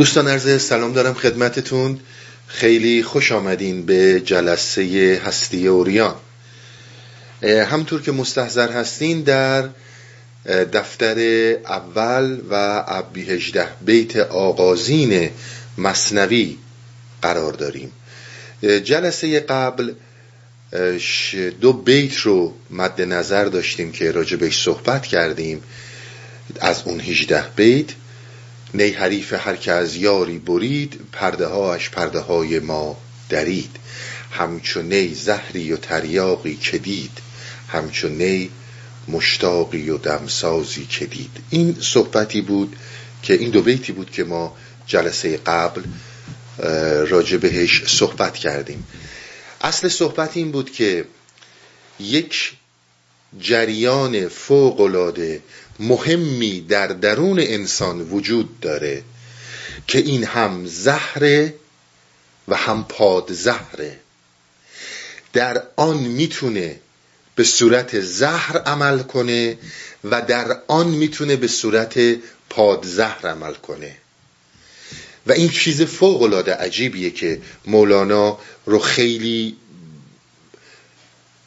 دوستان عرض سلام دارم خدمتتون. خیلی خوش آمدین به جلسه هستی اوریان. همطور که مستحضر هستین در دفتر اول و عبی هجده بیت آغازین مصنوی قرار داریم. جلسه قبل دو بیت رو مد نظر داشتیم که راجع بهش صحبت کردیم از اون هجده بیت. نی حریف هر که از یاری برید پرده هاش پرده های ما درید. همچون نی زهری و تریاقی که دید همچون نی مشتاقی و دمسازی که دید. این صحبتی بود که این دو بیتی بود که ما جلسه قبل راجع بهش صحبت کردیم. اصل صحبت این بود که یک جریان فوقلاده مهمی در درون انسان وجود داره که این هم زهره و هم پاد زهره. در آن می‌تونه به صورت زهر عمل کنه و در آن می‌تونه به صورت پاد زهر عمل کنه. و این چیز فوق العاده عجیبیه که مولانا رو خیلی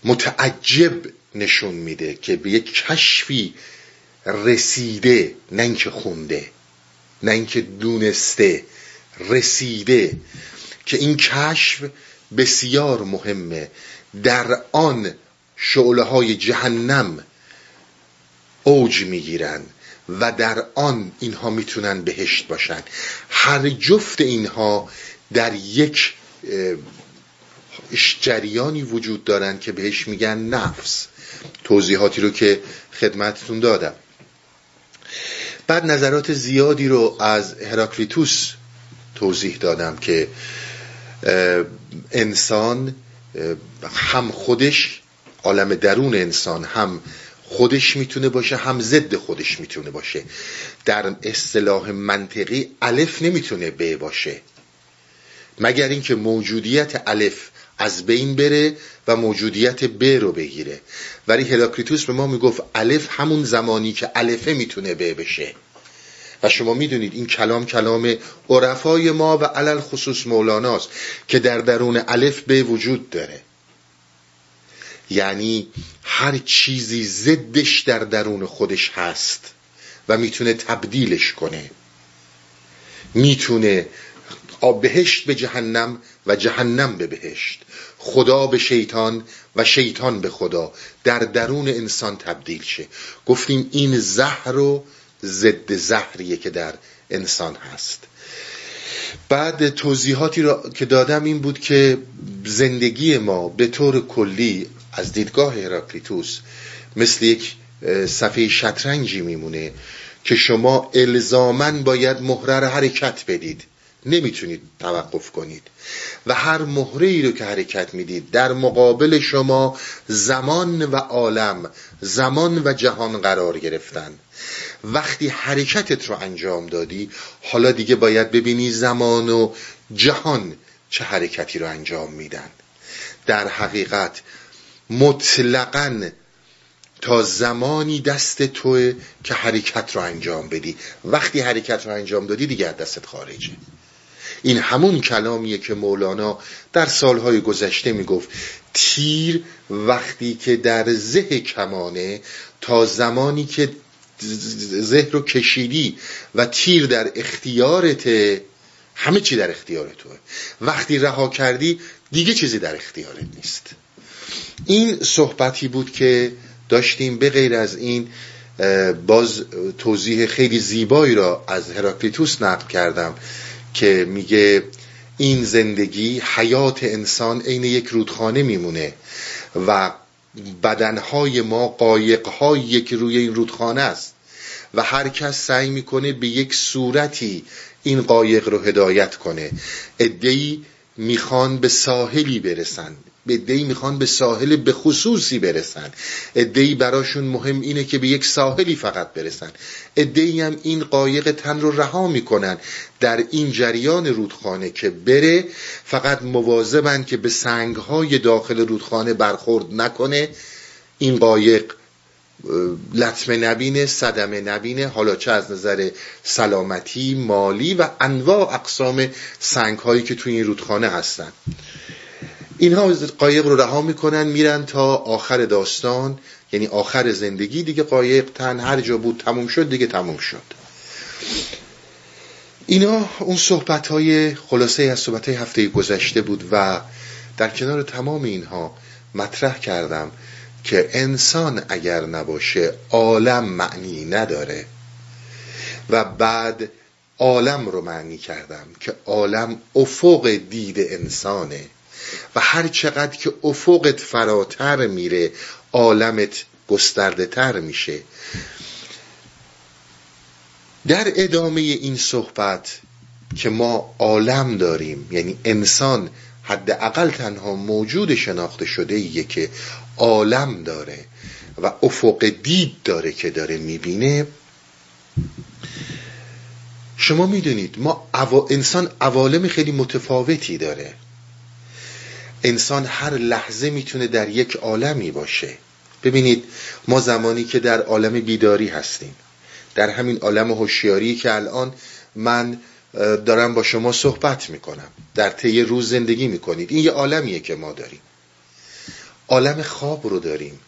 متعجب نشون میده که به یک کشفی رسیده نه اینکه خونده نه اینکه دونسته رسیده. که این کشف بسیار مهمه. در آن شعله های جهنم اوج می‌گیرن و در آن اینها می‌تونن بهشت باشن. هر جفت اینها در یک جریانی وجود دارن که بهش میگن نفس. توضیحاتی رو که خدمتتون دادم. بعد نظرات زیادی رو از هراکلیتوس توضیح دادم که انسان هم خودش عالم درون انسان هم خودش می‌تونه باشه هم ضد خودش می‌تونه باشه. در اصطلاح منطقی الف نمی‌تونه ب باشه. مگر اینکه موجودیت الف از بین بره و موجودیت ب رو بگیره. ولی هلاکریتوس به ما می‌گفت الف همون زمانی که الفه می‌تونه ب بشه. و شما می‌دونید این کلام کلام عرفای ما و علل خصوص مولاناست که در درون الف به وجود داره. یعنی هر چیزی ضدش در درون خودش هست و می‌تونه تبدیلش کنه. می‌تونه بهشت به جهنم و جهنم به بهشت. خدا به شیطان و شیطان به خدا. در درون انسان تبدیل شه. گفتیم این زهر و ضد زهریه که در انسان هست. بعد توضیحاتی را که دادم این بود که زندگی ما به طور کلی از دیدگاه هراکلیتوس مثل یک صفحه شطرنجی میمونه که شما الزامن باید مهره حرکت بدید. نمی‌تونید توقف کنید. و هر مهره ای رو که حرکت می‌دید در مقابل شما زمان و عالم زمان و جهان قرار گرفتن. وقتی حرکتت رو انجام دادی حالا دیگه باید ببینی زمان و جهان چه حرکتی رو انجام میدن. در حقیقت مطلقا تا زمانی دست توه که حرکت رو انجام بدی. وقتی حرکت رو انجام دادی دیگه دستت خارجه. این همون کلامیه که مولانا در سالهای گذشته می‌گفت تیر وقتی که در زه کمانه تا زمانی که زه رو کشیدی و تیر در اختیارت همه چی در اختیار توه. وقتی رها کردی دیگه چیزی در اختیارت نیست. این صحبتی بود که داشتیم به غیر از این باز توضیح خیلی زیبایی را از هراکلیتوس نقل کردم. که میگه این زندگی حیات انسان عین یک رودخانه میمونه و بدنهای ما قایقهایی که روی این رودخانه است و هر کس سعی می‌کنه به یک صورتی این قایق رو هدایت کنه. ادهی می‌خوان به ساحلی برسن. ادهی می‌خوان به ساحل به خصوصی برسن. ادهی براشون مهم اینه که به یک ساحلی فقط برسن. ادهی هم این قایق تن رو رها می‌کنن. در این جریان رودخانه که بره فقط مواظبن که به سنگهای داخل رودخانه برخورد نکنه. این قایق لطمه نبینه صدمه نبینه. حالا چه از نظر سلامتی مالی و انواع اقسام سنگ هایی که توی این رودخانه هستن. اینها قایق رو رها می‌کنن میرن تا آخر داستان یعنی آخر زندگی. دیگه قایق تن هر جا بود تموم شد دیگه تموم شد. اینا اون صحبت های خلاصه از صحبت های هفته گذشته بود و در کنار تمام اینها مطرح کردم که انسان اگر نباشه عالم معنی نداره. و بعد عالم رو معنی کردم که عالم افق دید انسانه. و هر چقدر که افقت فراتر میره عالمت گسترده تر میشه. در ادامه این صحبت که ما عالم داریم یعنی انسان حداقل تنها موجود شناخته شده ایه که عالم داره و افق دید داره که داره می‌بینه. شما می‌دونید ما انسان عوالم خیلی متفاوتی داره. انسان هر لحظه می‌تونه در یک عالمی باشه. ببینید ما زمانی که در عالم بیداری هستیم. در همین عالم هوشیاری که الان من دارم با شما صحبت می‌کنم. در طی روز زندگی می‌کنید. این یه عالمیه که ما داریم. عالم خواب رو داریم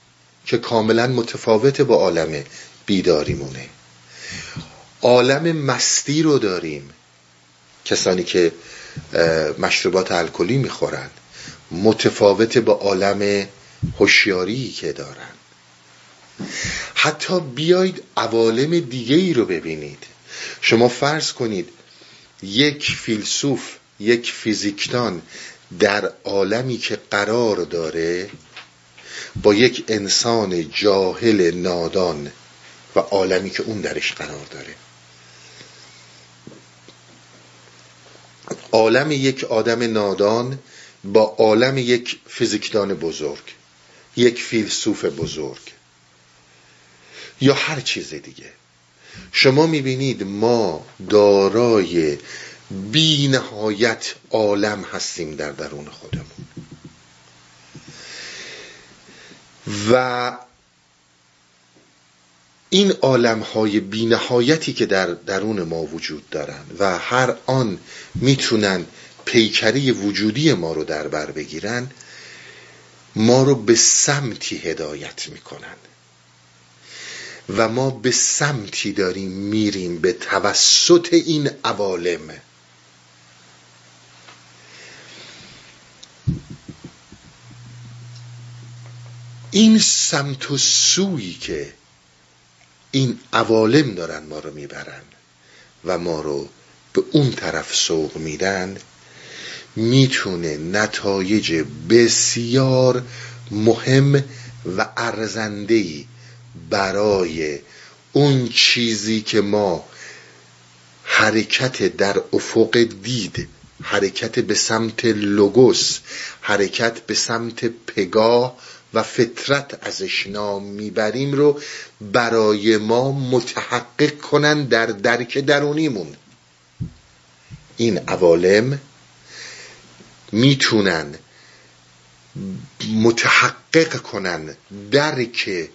که کاملا متفاوت با عالم بیداریمونه. عالم مستی رو داریم. کسانی که مشروبات الکلی می‌خورن متفاوت با عالم هوشیاری که دارن. حتی بیاید عوالم دیگه ای رو ببینید. شما فرض کنید یک فیلسوف یک فیزیکدان در عالمی که قرار داره با یک انسان جاهل نادان و عالمی که اون درش قرار داره. عالم یک آدم نادان با عالم یک فیزیکدان بزرگ یک فیلسوف بزرگ یا هر چیز دیگه. شما می‌بینید ما دارای بی نهایت عالم هستیم در درون خودمون. و این عالم های بی نهایتی که در درون ما وجود دارن و هر آن می‌تونن پیکری وجودی ما رو در بر بگیرن ما رو به سمتی هدایت می‌کنن. و ما به سمتی داریم میریم به توسط این عوالم. این سمت و سویی که این عوالم دارن ما رو می‌برن و ما رو به اون طرف سوق میدن می‌تونه نتایج بسیار مهم و ارزندهی برای اون چیزی که ما حرکت در افق دید حرکت به سمت لوگوس حرکت به سمت پگاه و فطرت ازش نام می‌بریم رو برای ما متحقق کنن در درک درونیمون. این عوالم می‌تونن متحقق کنن درک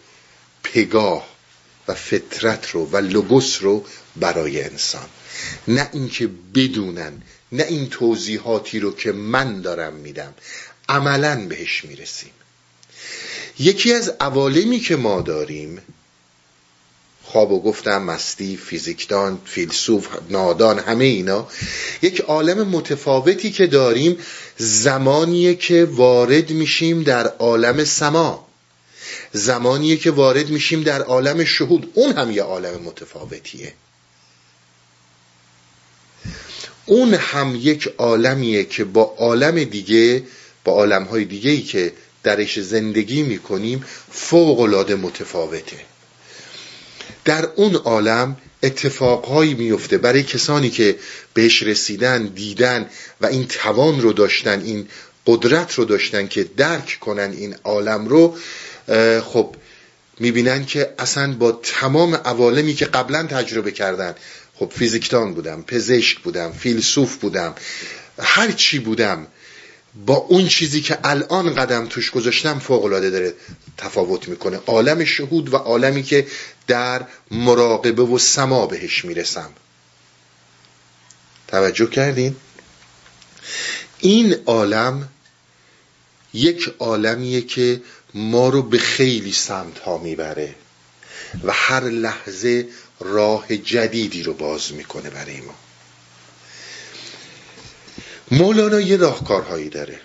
پگاه و فطرت رو و لوگوس رو برای انسان. نه اینکه بدونن نه این توضیحاتی رو که من دارم میدم. عملا بهش می‌رسیم. یکی از عوالمی که ما داریم خواب و گفتم مستی فیزیکدان فیلسوف نادان همه اینا. یک عالم متفاوتی که داریم زمانیه که وارد میشیم در عالم سما. زمانیه که وارد میشیم در عالم شهود. اون هم یه عالم متفاوتیه. اون هم یک عالمیه که با عالم دیگه با عالمهای دیگه ای که درش زندگی می‌کنیم فوق العاده متفاوته. در اون عالم اتفاقهایی میفته برای کسانی که بهش رسیدن دیدن و این توان رو داشتن این قدرت رو داشتن که درک کنن این عالم رو خب می‌بینن که اصلا با تمام عوالمی که قبلا تجربه کردن خب فیزیکدان بودم پزشک بودم فیلسوف بودم هر چی بودم با اون چیزی که الان قدم توش گذاشتم فوق العاده داره تفاوت می‌کنه. عالم شهود و عالمی که در مراقبه و سما بهش می‌رسم. توجه کردین؟ این عالم یک عالمیه که ما رو به خیلی سمت ها می‌بره و هر لحظه راه جدیدی رو باز می‌کنه برای ما. مولانا یه راهکارهایی داره.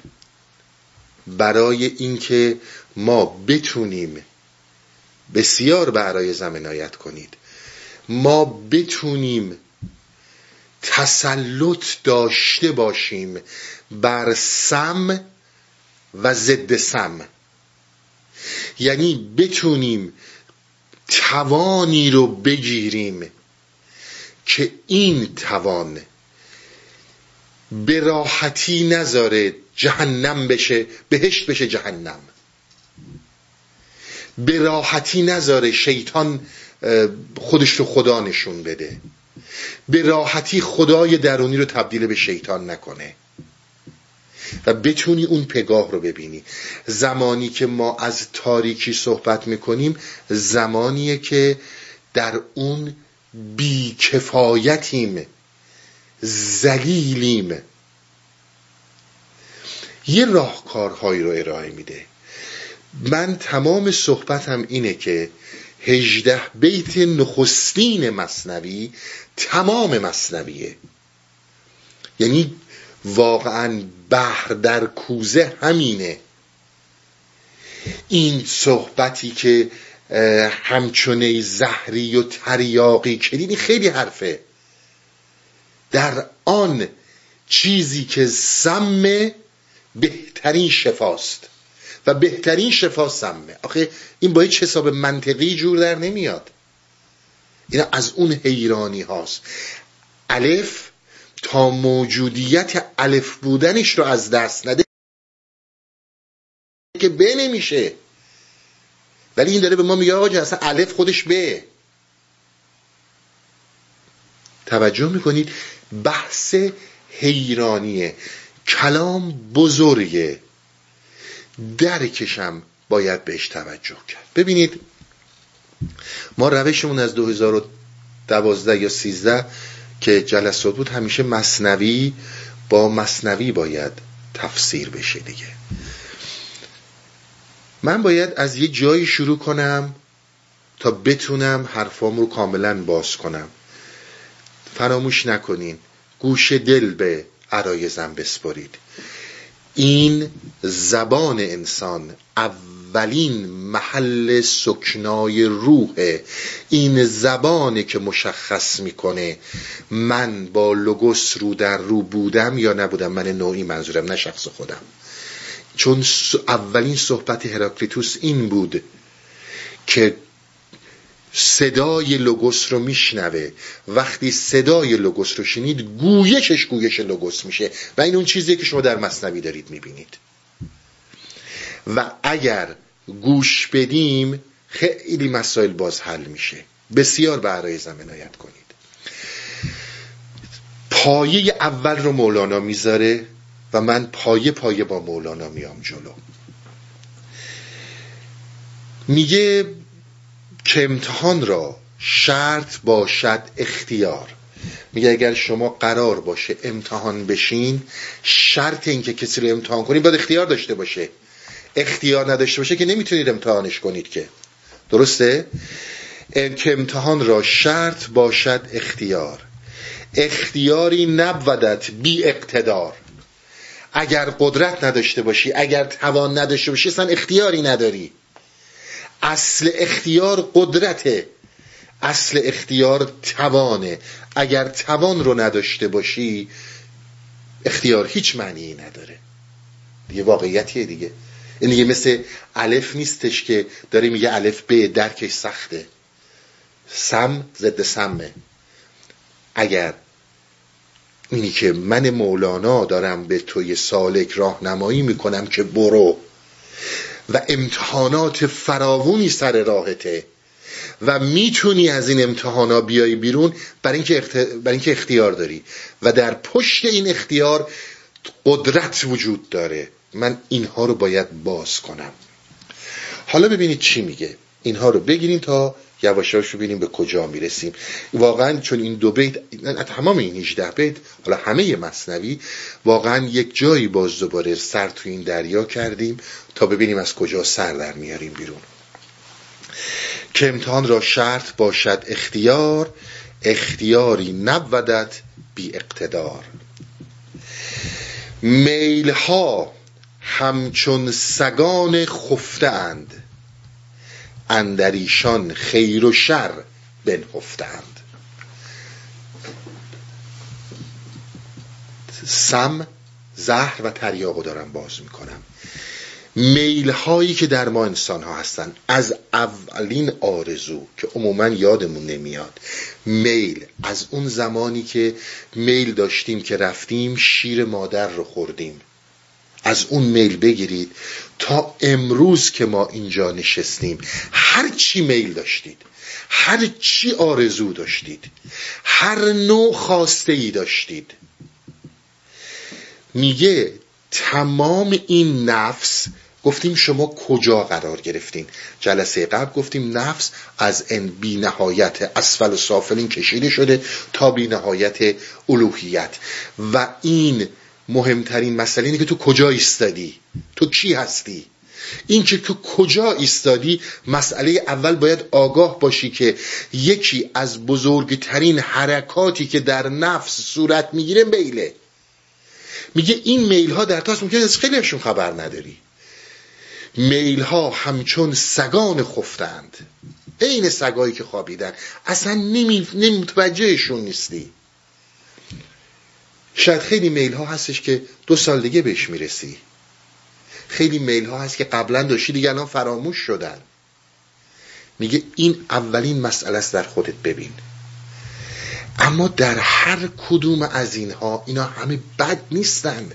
برای اینکه ما بتونیم بسیار برای زمینایت کنید. ما بتونیم تسلط داشته باشیم بر سم و ضد سم. یعنی بتونیم توانی رو بگیریم که این توان به راحتی نذاره جهنم بشه بهشت بشه جهنم. به راحتی نذاره شیطان خودش رو خدا نشون بده. به راحتی خدای درونی رو تبدیل به شیطان نکنه. و بتونی اون پگاه رو ببینی. زمانی که ما از تاریکی صحبت می‌کنیم زمانیه که در اون بیکفایتیم. زلیلیم یه راهکارهایی رو ارائه میده. من تمام صحبتم اینه که هجده بیت نخستین مصنوی تمام مصنویه. یعنی واقعا بحر در کوزه همینه. این صحبتی که همچونه زهری و تریاقی کردین خیلی حرفه. در آن چیزی که سم بهترین شفاست و بهترین شفا سمه آخه این با هیچ حساب منطقی جور در نمیاد. این از حیرانی حیرانی هاست. الف تا موجودیت الف بودنش رو از دست نده که به نمیشه. ولی این داره به ما میگه آقا اصلا الف خودش به توجه می‌کنید؟ بحث حیرانیه. کلام بزرگه. درکشم باید بهش توجه کرد. ببینید ما روشمون از 2012 یا 13 که جلسات بود همیشه مصنوی با مصنوی باید تفسیر بشه دیگه. من باید از یه جایی شروع کنم تا بتونم حرفام رو کاملا باز کنم. فراموش نکنین. گوش دل به عرایزم بسپرید. این زبان انسان اولین محل سکنای روحه این زبانه که مشخص می‌کنه من با لوگوس رو در رو بودم یا نبودم. من نوعی منظورم نه شخص خودم. چون اولین صحبت هراکلیتوس این بود که صدای لوگوس رو میشنوه. وقتی صدای لوگوس رو شنید گویشش گویش لوگوس میشه و این اون چیزی که شما در مصنوی دارید می‌بینید. و اگر گوش بدیم خیلی مسائل باز حل میشه. بسیار به عرای عنایت کنید. پایه اول رو مولانا می‌ذاره و من پایه پایه با مولانا میام جلو. میگه که امتحان را شرط باشد اختیار. میگه اگر شما قرار باشه امتحان بشین شرط اینکه کسی رو امتحان کنید باید اختیار داشته باشه. اختیار نداشته باشه که نمی‌تونید امتحانش کنید که. درسته؟ که امتحان را شرط باشد اختیار. اختیاری نبودد بی اقتدار. اگر قدرت نداشته باشی اگر توان نداشته باشی اصلا اختیاری نداری. اصل اختیار قدرته. اصل اختیار توانه. اگر توان رو نداشته باشی اختیار هیچ معنی نداره. دیگه واقعیتیه دیگه. این دیگه مثل الف نیستش که داره میگه الف به درکش سخته. سم ضد سمه. اگر اینی که من مولانا دارم به توی سالک راهنمایی می‌کنم که برو. و امتحانات فراوونی سر راهته. و می‌تونی از این امتحانا بیای بیرون برای اینکه, برای اینکه اختیار داری. و در پشت این اختیار قدرت وجود داره. من اینها رو باید باز کنم. حالا ببینید چی میگه. اینها رو بگیریم تا یواشاش رو ببینیم به کجا می‌رسیم. واقعا چون این دو بیت تمام این 18 بیت حالا همه مصنوی واقعا یک جایی باز دوباره سر تو این دریا کردیم تا ببینیم از کجا سر در میاریم بیرون. که امتحان را شرط باشد اختیار اختیاری نبودد بی اقتدار. میلها همچون سگان خفته اند. اندریشان خیر و شر بنهفتند. سم زهر و تریاقو دارم باز می‌کنم. میل هایی که در ما انسان ها هستن از اولین آرزو که عموما یادمون نمیاد میل. از اون زمانی که میل داشتیم که رفتیم شیر مادر رو خوردیم. از اون میل بگیرید تا امروز که ما اینجا نشستیم هر چی میل داشتید هر چی آرزو داشتید هر نوع خواسته ای داشتید. میگه تمام این نفس گفتیم شما کجا قرار گرفتین؟ جلسه قبل گفتیم نفس از ان بی نهایت اسفل و سافلین کشیده شده تا بی نهایت الوهیت. و این مهمترین مسئله اینه که تو کجا ایستادی؟ تو کی هستی؟ این که تو کجا ایستادی؟ مسئله اول باید آگاه باشی که یکی از بزرگترین حرکاتی که در نفس صورت می‌گیره میله. میگه این میل ها در تاست ممکن از خیلیشون خبر نداری. میل ها همچون سگان خفتند. عین سگایی که خوابیدن. اصلا نمی... نمتوجهشون نیستی. شاید خیلی میل ها هستش که دو سال دیگه بهش می‌رسی. خیلی میل ها هست که قبلا داشتی دیگه الان فراموش شدن. میگه این اولین مسئله است در خودت ببین. اما در هر کدوم از اینها اینا همه بد نیستن.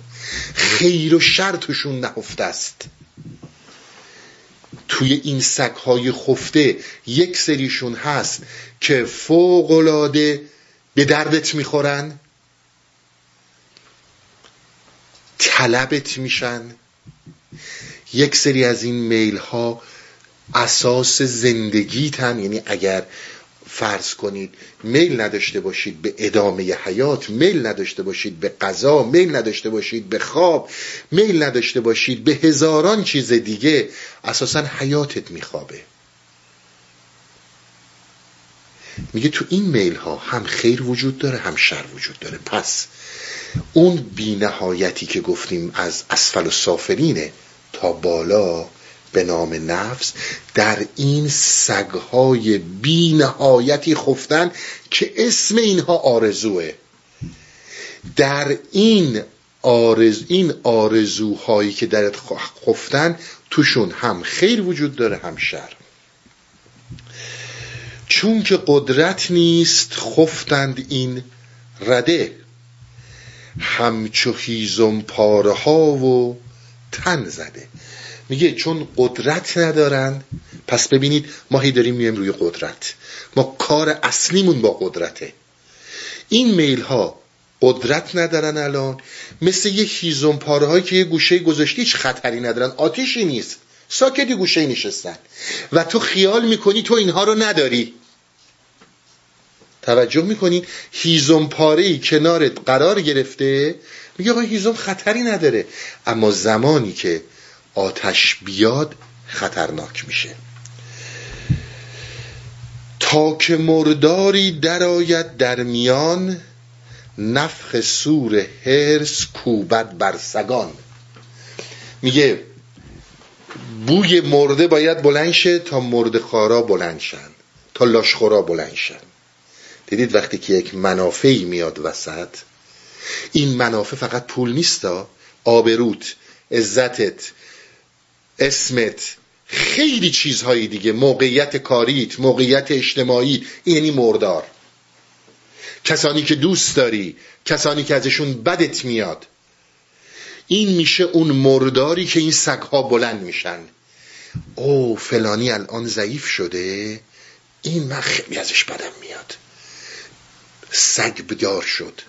خیر و شر توشون نهفته است. توی این سگهای خفته یک سریشون هست که فوقلاده به دردت می‌خورن. طلبت میشن. یک سری از این میل ها اساس زندگیتن. یعنی اگر فرض کنید میل نداشته باشید به ادامه حیات میل نداشته باشید به قضا میل نداشته باشید به خواب میل نداشته باشید به هزاران چیز دیگه اساسا حیاتت میخوابه. میگه تو این میل ها هم خیر وجود داره هم شر وجود داره. پس اون بینهایتی که گفتیم از اسفل و سافرینه تا بالا به نام نفس در این سگهای بینهایتی خفتن که اسم اینها آرزوه. در این آرز این آرزوهایی که درت خفتن توشون هم خیر وجود داره هم شر. چون که قدرت نیست خفتند این رده. همچو هیزم پاره ها و تن زده. میگه چون قدرت ندارن پس ببینید ما هی داریم میایم روی قدرت. ما کار اصلیمون با قدرته. این میل ها قدرت ندارن الان. مثل یه هیزم پاره هایی که یه گوشه گذاشتی هیچ خطری ندارن. آتیشی نیست. ساکتی گوشه نشستن. و تو خیال می‌کنی تو اینها رو نداری. توجه می‌کنین هیزم پاره کنارت قرار گرفته؟ میگه آقا هیزم خطری نداره. اما زمانی که آتش بیاد خطرناک میشه. تا که مرداری درآید در میان نفخ سور هرس کوبت بر سگان. میگه بوی مرده باید بلند شه تا مرد خارا بلند شن تا لاشخورا بلند شن. دیدید وقتی که یک منافعی میاد وسط؟ این منافع فقط پول نیستا. آبروت عزتت اسمت خیلی چیزهایی دیگه. موقعیت کاریت موقعیت اجتماعی یعنی مردار. کسانی که دوست داری کسانی که ازشون بدت میاد. این میشه اون مرداری که این سگها بلند میشن. او فلانی الان ضعیف شده. این من خیلی ازش بدم میاد. سگ بدار شد.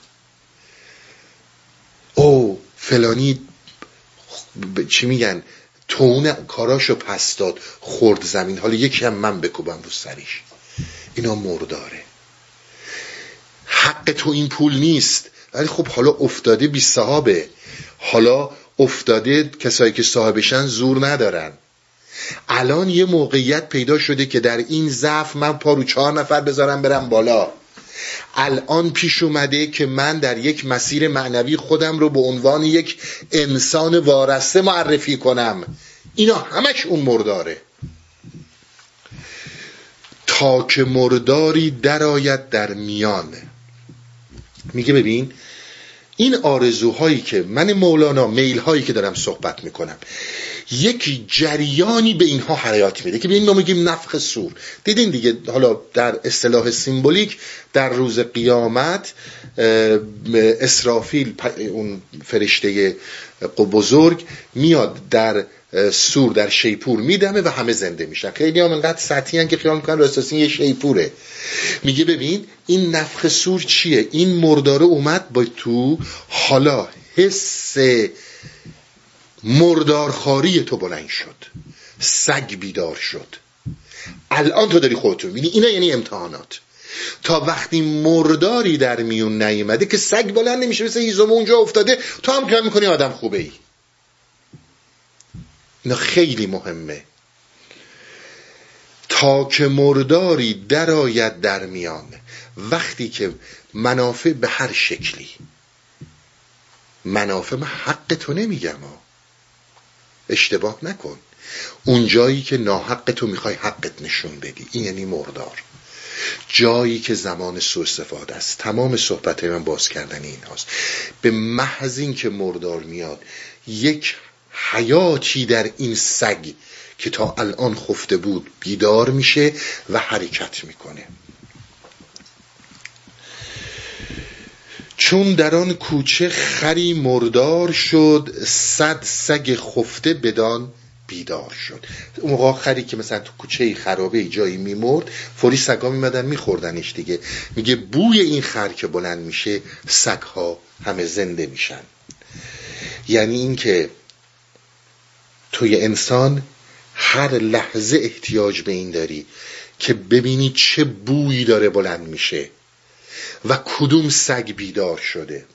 او فلانی چی میگن تون کاراشو پس داد خورد زمین. حالا یکی هم من بکوبم رو سریش اینا مرداره. حق تو این پول نیست. ولی خب حالا افتاده بی صحابه حالا افتاده کسایی که صاحبشن زور ندارن. الان یه موقعیت پیدا شده که در این ضعف من پارو چهار نفر بذارم برم بالا. الان پیش اومده که من در یک مسیر معنوی خودم رو به عنوان یک انسان وارسته معرفی کنم. اینا همش اون مرداره. تا که مرداری درآید در میان. میگه ببین این آرزوهایی که من مولانا میل هایی که دارم صحبت می‌کنم یک جریانی به اینها حیات میده که به این ما میگیم نفخ سور. دیدین دیگه حالا در اصطلاح سیمبولیک در روز قیامت اسرافیل اون فرشته بزرگ میاد در سور در شیپور میدمه و همه زنده میشن. خیلی هم انقدر سطحی که خیال می‌کنن راستاسین یه شیپوره. میگه ببین این نفخ سور چیه؟ این مرداره اومد با تو حالا حس مردارخاری تو بلند شد. سگ بیدار شد. الان تو داری خودتو می‌بینی. اینا یعنی امتحانات. تا وقتی مرداری در میون نیومده که سگ بلند نمیشه مثل هیزم اونجا افتاده تو هم کار می‌کنی آدم خوبه ای اینا خیلی مهمه. تا که مرداری درآید در میان وقتی که منافع به هر شکلی. منافع من حق تو نمیگم اشتباه نکن. اون جایی که ناحق تو می‌خوای حقت نشون بدی این یعنی مردار. جایی که زمان سوء استفاده است. تمام صحبت من باز کردن این هاست. به محض این که مردار میاد یک حیاتی در این سگ که تا الان خفته بود بیدار میشه و حرکت می‌کنه. چون در آن کوچه خری مردار شد صد سگ خفته بدان بیدار شد. اون موقع خری که مثلا تو کوچه خرابه جایی میمرد فوری سگا میمدن میخوردنش دیگه. میگه بوی این خر که بلند میشه سگها همه زنده میشن. یعنی اینکه توی انسان هر لحظه احتیاج به این داری که ببینی چه بویی داره بلند میشه و کدوم سگ بیدار شده.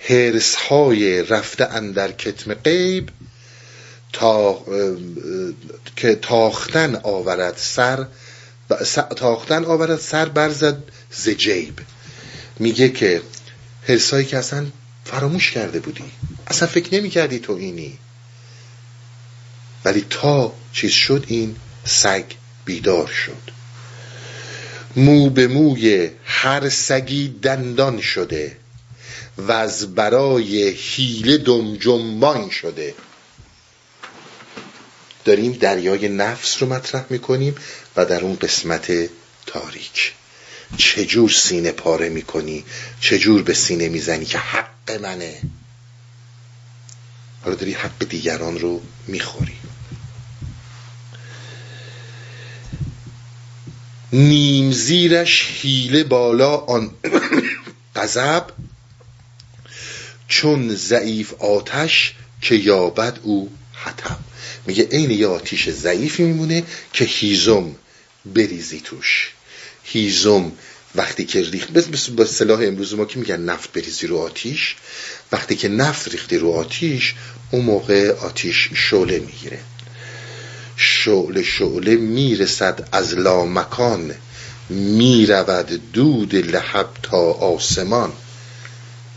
هرس های رفته اندر کتم غیب تا که تاختن آورد سر تاختن آورد سر برزد ز جیب میگه که هرسایی که اصلا فراموش کرده بودی. اصلا فکر نمی کردی تو اینی. ولی تا چیز شد این سگ بیدار شد. مو به موی هر سگی دندان شده و از برای حیله دم جنبان شده. داریم دریای نفس رو مطرح می‌کنیم و در اون قسمت تاریک. چجور سینه پاره می‌کنی؟ چجور به سینه می‌زنی که حق منه؟ حالا داری حق دیگران رو می‌خوری. نیم زیرش حیله بالا آن غضب چون ضعیف آتش که یابد او حتم میگه عین یه آتیش ضعیفی میمونه که هیزم بریزی توش. هیزم وقتی که ریخت بس با صلاح امروز ما که میگن نفت بریزی رو آتیش وقتی که نفت ریختی رو آتیش اون موقع آتیش شعله می‌گیره. شعله شعله می‌رسد از لامکان می‌رود دود لحب تا آسمان.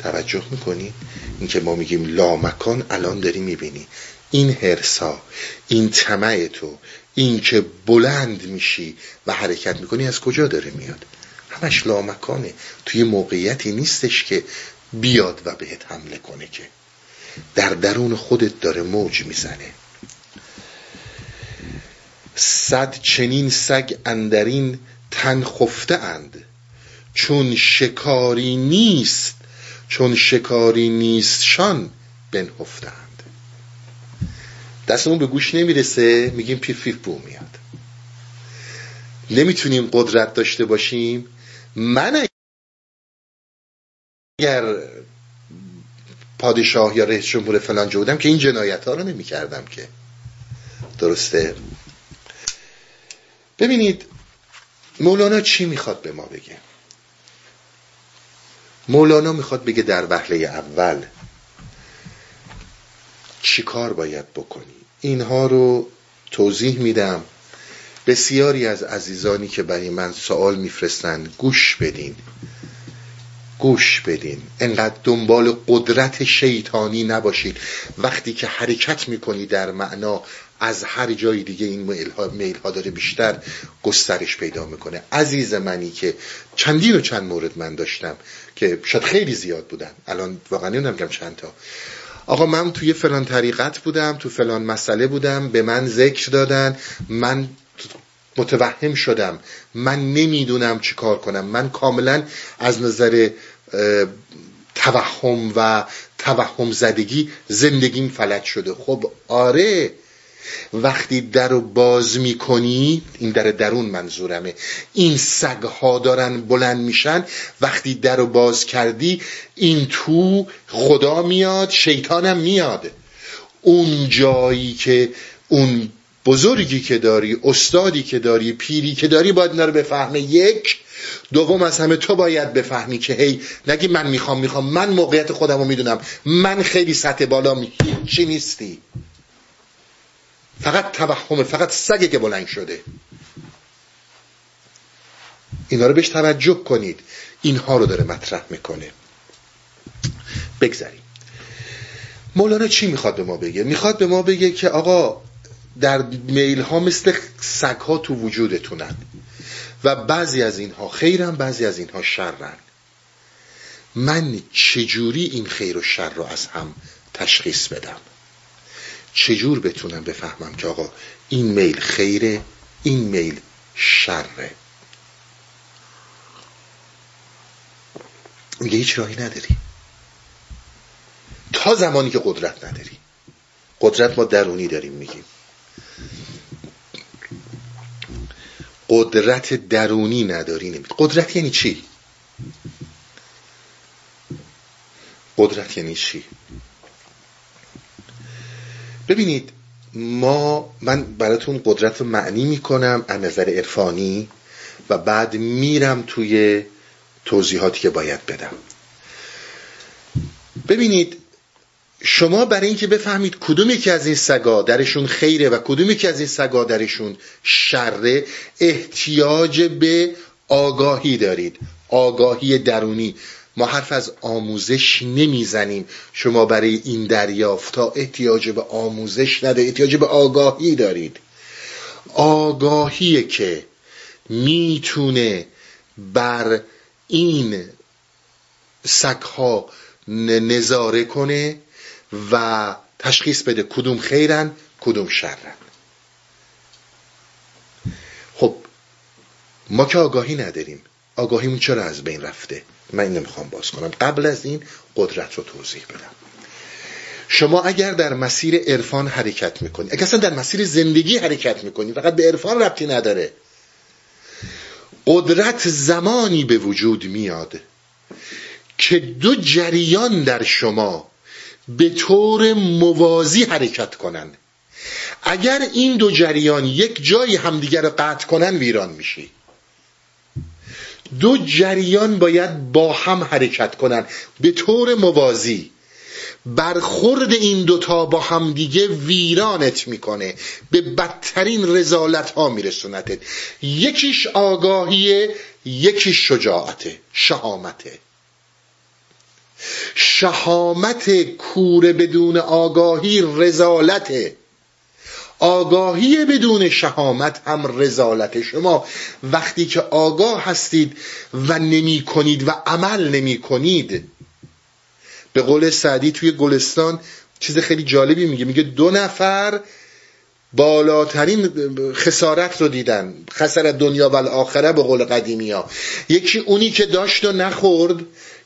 توجه می‌کنی؟ این که ما میگیم لامکان الان داری می‌بینی. این هرسا این طمع تو این که بلند میشی و حرکت می‌کنی از کجا داره میاد؟ همش لامکانه. توی موقعیتی نیستش که بیاد و بهت حمله کنه که. در درون خودت داره موج می‌زنه. صد چنین سگ اندرین تن خفته اند. چون شکاری نیست چون شکاری نیستشان بنهفتند دستمون به گوش نمی‌رسه میگیم پیف پیف بو میاد. نمی‌تونیم قدرت داشته باشیم. من اگر پادشاه یا رئیس جمهور فلان جا بودم که این جنایت ها رو نمی کردم که. درسته؟ ببینید مولانا چی می‌خواد به ما بگه؟ مولانا می‌خواد بگه در وهله اول چی کار باید بکنی؟ اینها رو توضیح میدم. بسیاری از عزیزانی که برای من سوال میفرستن گوش بدین. گوش بدین. انقدر دنبال قدرت شیطانی نباشید وقتی که حرکت می‌کنی در معنا از هر جای دیگه این میل ها, داره بیشتر گسترش پیدا می‌کنه. عزیز منی که چندین و چند مورد من داشتم که شاید خیلی زیاد بودن. الان واقعا نمی‌دونم چند تا. آقا من توی فلان طریقت بودم تو فلان مسئله بودم به من ذکر دادن. من متوهم شدم. من نمی‌دونم چی کار کنم. من کاملا از نظر توهم و توهم زدگی زندگیم فلج شده. خب آره. وقتی در رو باز می‌کنی این در درون منظورمه. این سگها دارن بلند میشن. وقتی در رو باز کردی این تو خدا میاد شیطانم میاد. اون جایی که اون بزرگی که داری استادی که داری پیری که داری باید اینا رو بفهمه. یک. دوم از همه تو باید بفهمی که هی نگی من می‌خوام می‌خوام. من موقعیت خودم رو می‌دونم. من خیلی سطح بالا چی نیستی. فقط توهمه فقط سگه که بلند شده. اینا رو بهش توجه کنید. اینها رو داره مطرح می‌کنه. بگذاریم. مولانا چی می‌خواد به ما بگه؟ می‌خواد به ما بگه که آقا در میل ها مثل سگ ها تو وجودتونن. و بعضی از اینها خیرن بعضی از اینها شرن. من چجوری این خیر و شر رو از هم تشخیص بدم؟ چجور بتونم بفهمم که آقا این میل خیره این میل شره؟ میگه هیچ راهی نداری. تا زمانی که قدرت نداری. قدرت ما درونی داریم میگیم. قدرت درونی نداری نمید قدرت یعنی چی؟ قدرت یعنی چی؟ ببینید ما من براتون قدرت رو معنی می‌کنم از نظر عرفانی و بعد میرم توی توضیحاتی که باید بدم. ببینید شما برای اینکه بفهمید کدوم یکی از این سگا درشون خیره و کدوم یکی از این سگا درشون شره احتیاج به آگاهی دارید. آگاهی درونی. ما حرف از آموزش نمی‌زنیم. شما برای این دریافت تا احتیاج به آموزش نده احتیاج به آگاهی دارید. آگاهی که می‌تونه بر این سگها نظاره کنه و تشخیص بده کدوم خیرن کدوم شرن. خب ما که آگاهی نداریم. آگاهیمون چرا از بین رفته؟ من این نمی‌خوام باز کنم. قبل از این قدرت رو توضیح بدم. شما اگر در مسیر عرفان حرکت می‌کنی اگر اصلا در مسیر زندگی حرکت می‌کنی فقط به عرفان ربطی نداره. قدرت زمانی به وجود میاد که دو جریان در شما به طور موازی حرکت کنن. اگر این دو جریان یک جایی همدیگر رو قطع کنن ویران میشی. دو جریان باید با هم حرکت کنن. به طور موازی. برخورد این دوتا با همدیگه ویرانت می‌کنه. به بدترین رزالت ها میرسونتت. یکیش آگاهیه یکیش شجاعته. شهامته. شهامت کوره بدون آگاهی رزالته. آگاهی بدون شهامت هم رزالت شما. وقتی که آگاه هستید و نمی کنید و عمل نمی کنید. به قول سعدی توی گلستان چیز خیلی جالبی میگه. میگه دو نفر بالاترین خسارت رو دیدن. خسر دنیا و الاخره به قول قدیمی ها یکی اونی که داشت و نخورد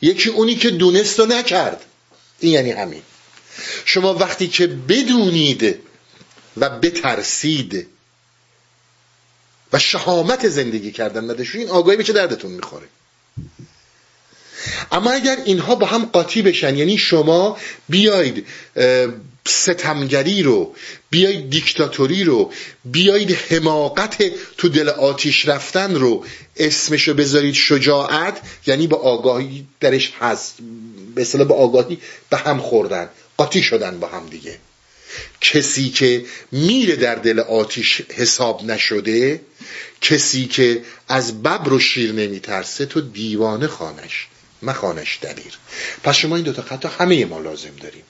یکی اونی که دونست و نکرد. این یعنی همین. شما وقتی که بدونید و بترسید. و شهامت زندگی کردن نداشت این آگاهی به چه دردتون می‌خوره؟ اما اگر اینها با هم قاطی بشن یعنی شما بیاید ستمگری رو بیایید دیکتاتوری رو بیایید حماقت تو دل آتیش رفتن رو اسمشو بذارید شجاعت یعنی با آگاهی درش هست به با آگاهی به هم خوردن. قاطی شدن با هم دیگه. کسی که میره در دل آتیش حساب نشده کسی که از ببر و شیر نمیترسه تو دیوانه خانش مخانش دلیر. پس شما این دوتا خطا همه ما لازم داریم.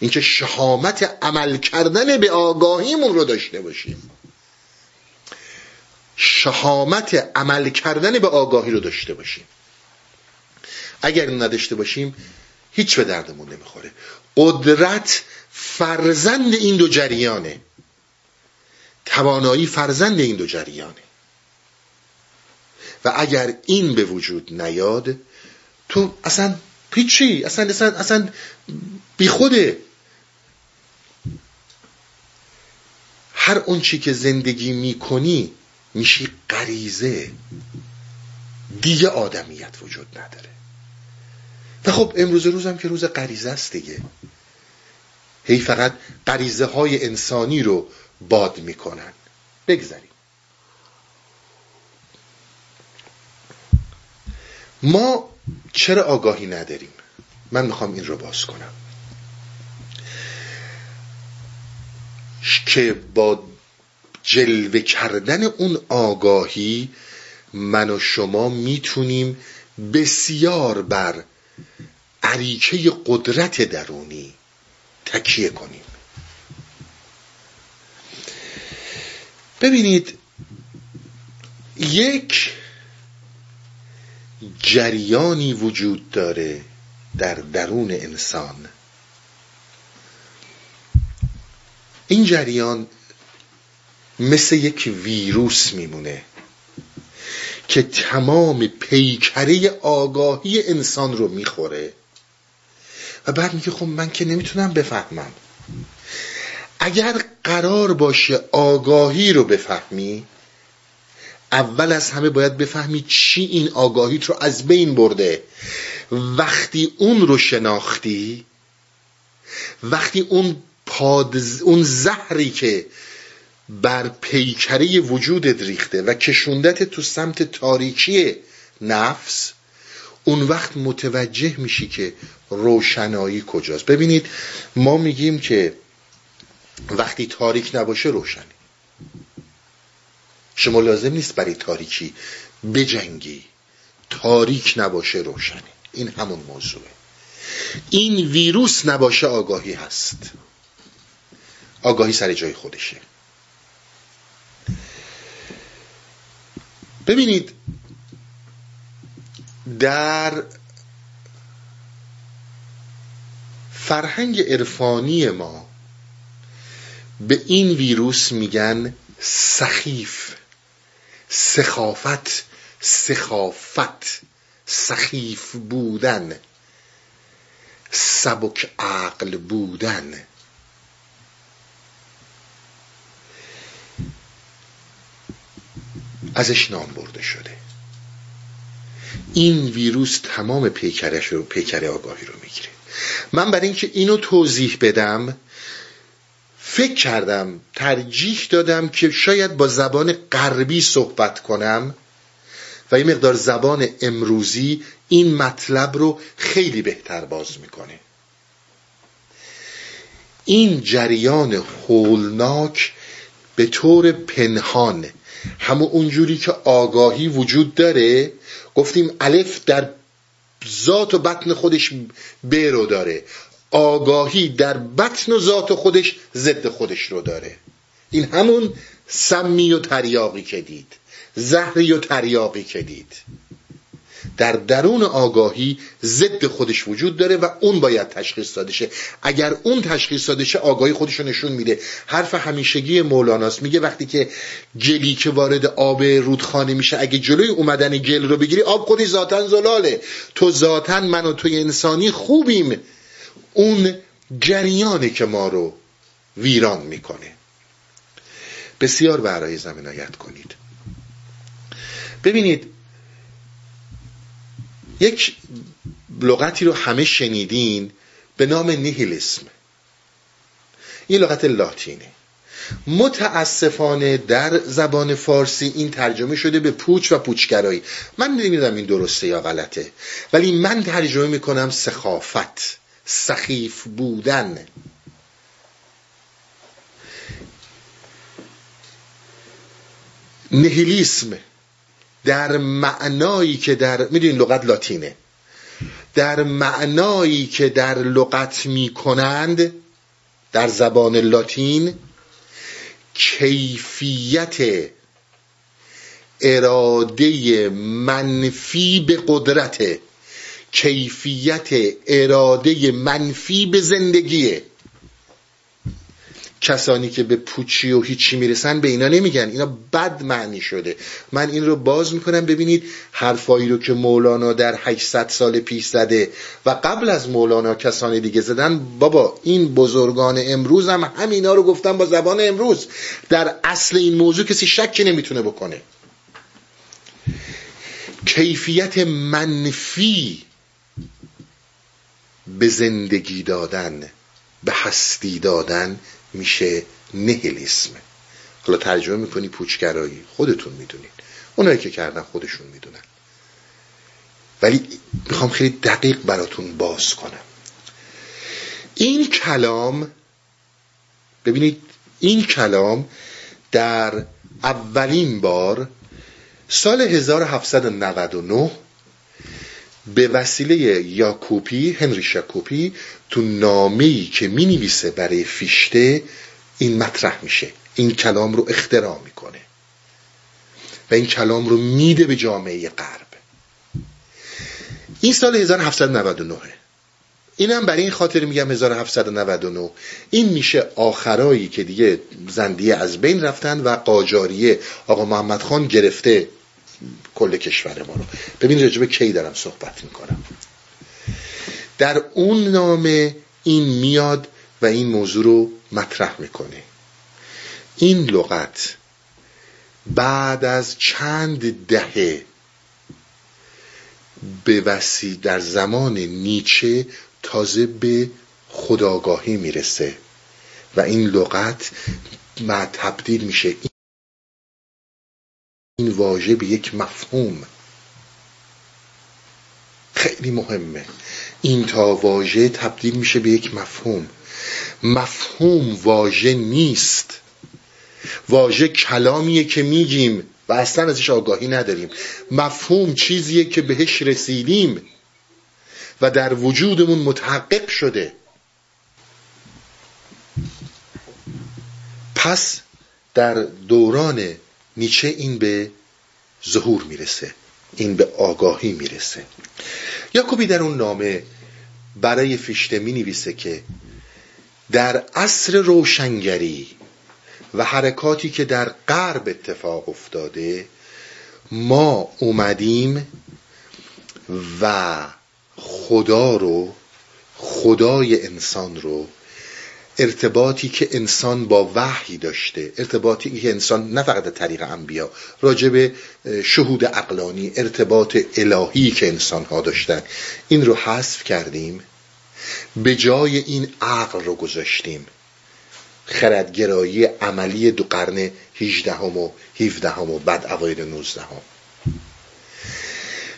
اینکه شهامت عمل کردن به آگاهیمون رو داشته باشیم. شهامت عمل کردن به آگاهی رو داشته باشیم. اگر نداشته باشیم هیچ به دردمون نمی‌خوره. قدرت فرزند این دو جریانه. توانایی فرزند این دو جریانه. و اگر این به وجود نیاد تو اصلا پیچی اصلا اصلا اصلا بی خوده هر اون چی که زندگی می‌کنی میشی غریزه. دیگه آدمیت وجود نداره. و خب امروز روزم که روز غریزه است دیگه. هی فقط غریزه های انسانی رو باد می‌کنن. بگذاریم. ما چرا آگاهی نداریم؟ من می‌خوام این رو باز کنم. که با جلوه کردن اون آگاهی من و شما می‌تونیم بسیار بر عریکه قدرت درونی تکیه کنیم. ببینید یک جریانی وجود داره در درون انسان. این جریان مثل یک ویروس میمونه که تمام پیکره آگاهی انسان رو می‌خوره. و بعد میگه خب من که نمی‌تونم بفهمم. اگر قرار باشه آگاهی رو بفهمی اول از همه باید بفهمی چی این آگاهیت رو از بین برده. وقتی اون رو شناختی وقتی اون پادز... اون زهری که بر پیکره وجودت ریخته و کشوندت تو سمت تاریکی نفس اون وقت متوجه میشی که روشنایی کجاست. ببینید ما میگیم که وقتی تاریک نباشه روشنی شما لازم نیست برای تاریکی بجنگی. تاریک نباشه روشنی این همون موضوعه. این ویروس نباشه آگاهی هست. آگاهی سر جای خودشه. ببینید در فرهنگ عرفانی ما به این ویروس میگن سخیف سخافت سخافت سخیف بودن سبک عقل بودن. ازش نام برده شده. این ویروس تمام پیکرش رو پیکر آگاهی رو می‌گیره. من برای اینکه اینو توضیح بدم فکر کردم ترجیح دادم که شاید با زبان غربی صحبت کنم و این مقدار زبان امروزی این مطلب رو خیلی بهتر باز می‌کنه. این جریان هولناک به طور پنهان همون اونجوری که آگاهی وجود داره گفتیم الف در ذات و بطن خودش ب رو داره. آگاهی در بطن و ذات خودش ضد خودش رو داره. این همون سمی و تریاقی که دید. زهری و تریاقی که دید. در درون آگاهی ضد خودش وجود داره و اون باید تشخیص داده شه. اگر اون تشخیص داده شه آگاهی خودش رو نشون میده. حرف همیشگی مولاناست. میگه وقتی که گلی که وارد آب رودخانه میشه اگه جلوی اومدن گل رو بگیری آب خودی ذاتا زلاله. تو ذاتا من و توی انسانی خوبیم. اون جریانه که ما رو ویران می‌کنه. بسیار برای زمین کنید. ببینید یک لغتی رو همه شنیدین به نام نیهیلیسم. این لغت لاتینه. متاسفانه در زبان فارسی این ترجمه شده به پوچ و پوچگرایی. من نمی‌دونم این درسته یا غلطه ولی من ترجمه می‌کنم سخافت سخیف بودن. نهیلیسم در معنایی که در می‌دونین لغت لاتینه. در معنایی که در لغت می‌کنند در زبان لاتین کیفیت اراده منفی به قدرت کیفیت اراده منفی به زندگیه. کسانی که به پوچی و هیچی می‌رسن به اینا نمیگن. اینا بد معنی شده. من این رو باز می‌کنم. ببینید حرفایی رو که مولانا در 800 سال پیش زده و قبل از مولانا کسانی دیگه زدن بابا این بزرگان امروز هم همینا رو گفتن با زبان امروز. در اصل این موضوع کسی شکی نمی‌تونه بکنه. کیفیت منفی به زندگی دادن به هستی دادن میشه نهلیسم حالا ترجمه می‌کنی پوچگرایی. خودتون می‌دونین اونایی که کردن خودشون می‌دونن. ولی می‌خوام خیلی دقیق براتون باز کنم. این کلام ببینید این کلام در اولین بار سال 1799 به وسیله یاکوپی هنری شاکوپی تو نامه‌ای که می نویسه برای فیشته این مطرح میشه. این کلام رو اختراع می‌کنه. و این کلام رو میده به جامعه غرب. این سال 1799 اینم برای این خاطر میگم 1799 این میشه آخرایی که دیگه زندیه از بین رفتن و قاجاریه. آقا محمد خان گرفته کل کشور ما رو. ببین رجبه کی دارم صحبت می‌کنم. در اون نامه این میاد و این موضوع رو مطرح می‌کنه. این لغت بعد از چند دهه به وسی در زمان نیچه تازه به خداگاهی می‌رسه و این لغت تبدیل میشه. این واژه به یک مفهوم. خیلی مهمه. این تا واژه تبدیل میشه به یک مفهوم. مفهوم واژه نیست. واژه کلامیه که میگیم و اصلا ازش آگاهی نداریم. مفهوم چیزیه که بهش رسیدیم و در وجودمون متحقق شده. پس در دوران نیچه این به ظهور می‌رسه این به آگاهی می‌رسه. یاکوبی در اون نامه برای فیشته می نویسه که در عصر روشنگری و حرکاتی که در غرب اتفاق افتاده ما اومدیم و خدا رو خدای انسان رو ارتباطی که انسان با وحی داشته ارتباطی که انسان نه فقط طریق انبیا راجع به شهود اقلانی ارتباط الهی که انسان ها داشتن این رو حذف کردیم به جای این عقل رو گذاشتیم خردگرایی عملی دو قرن 18 هم و 17 هم و بعد اوایل 19 هم.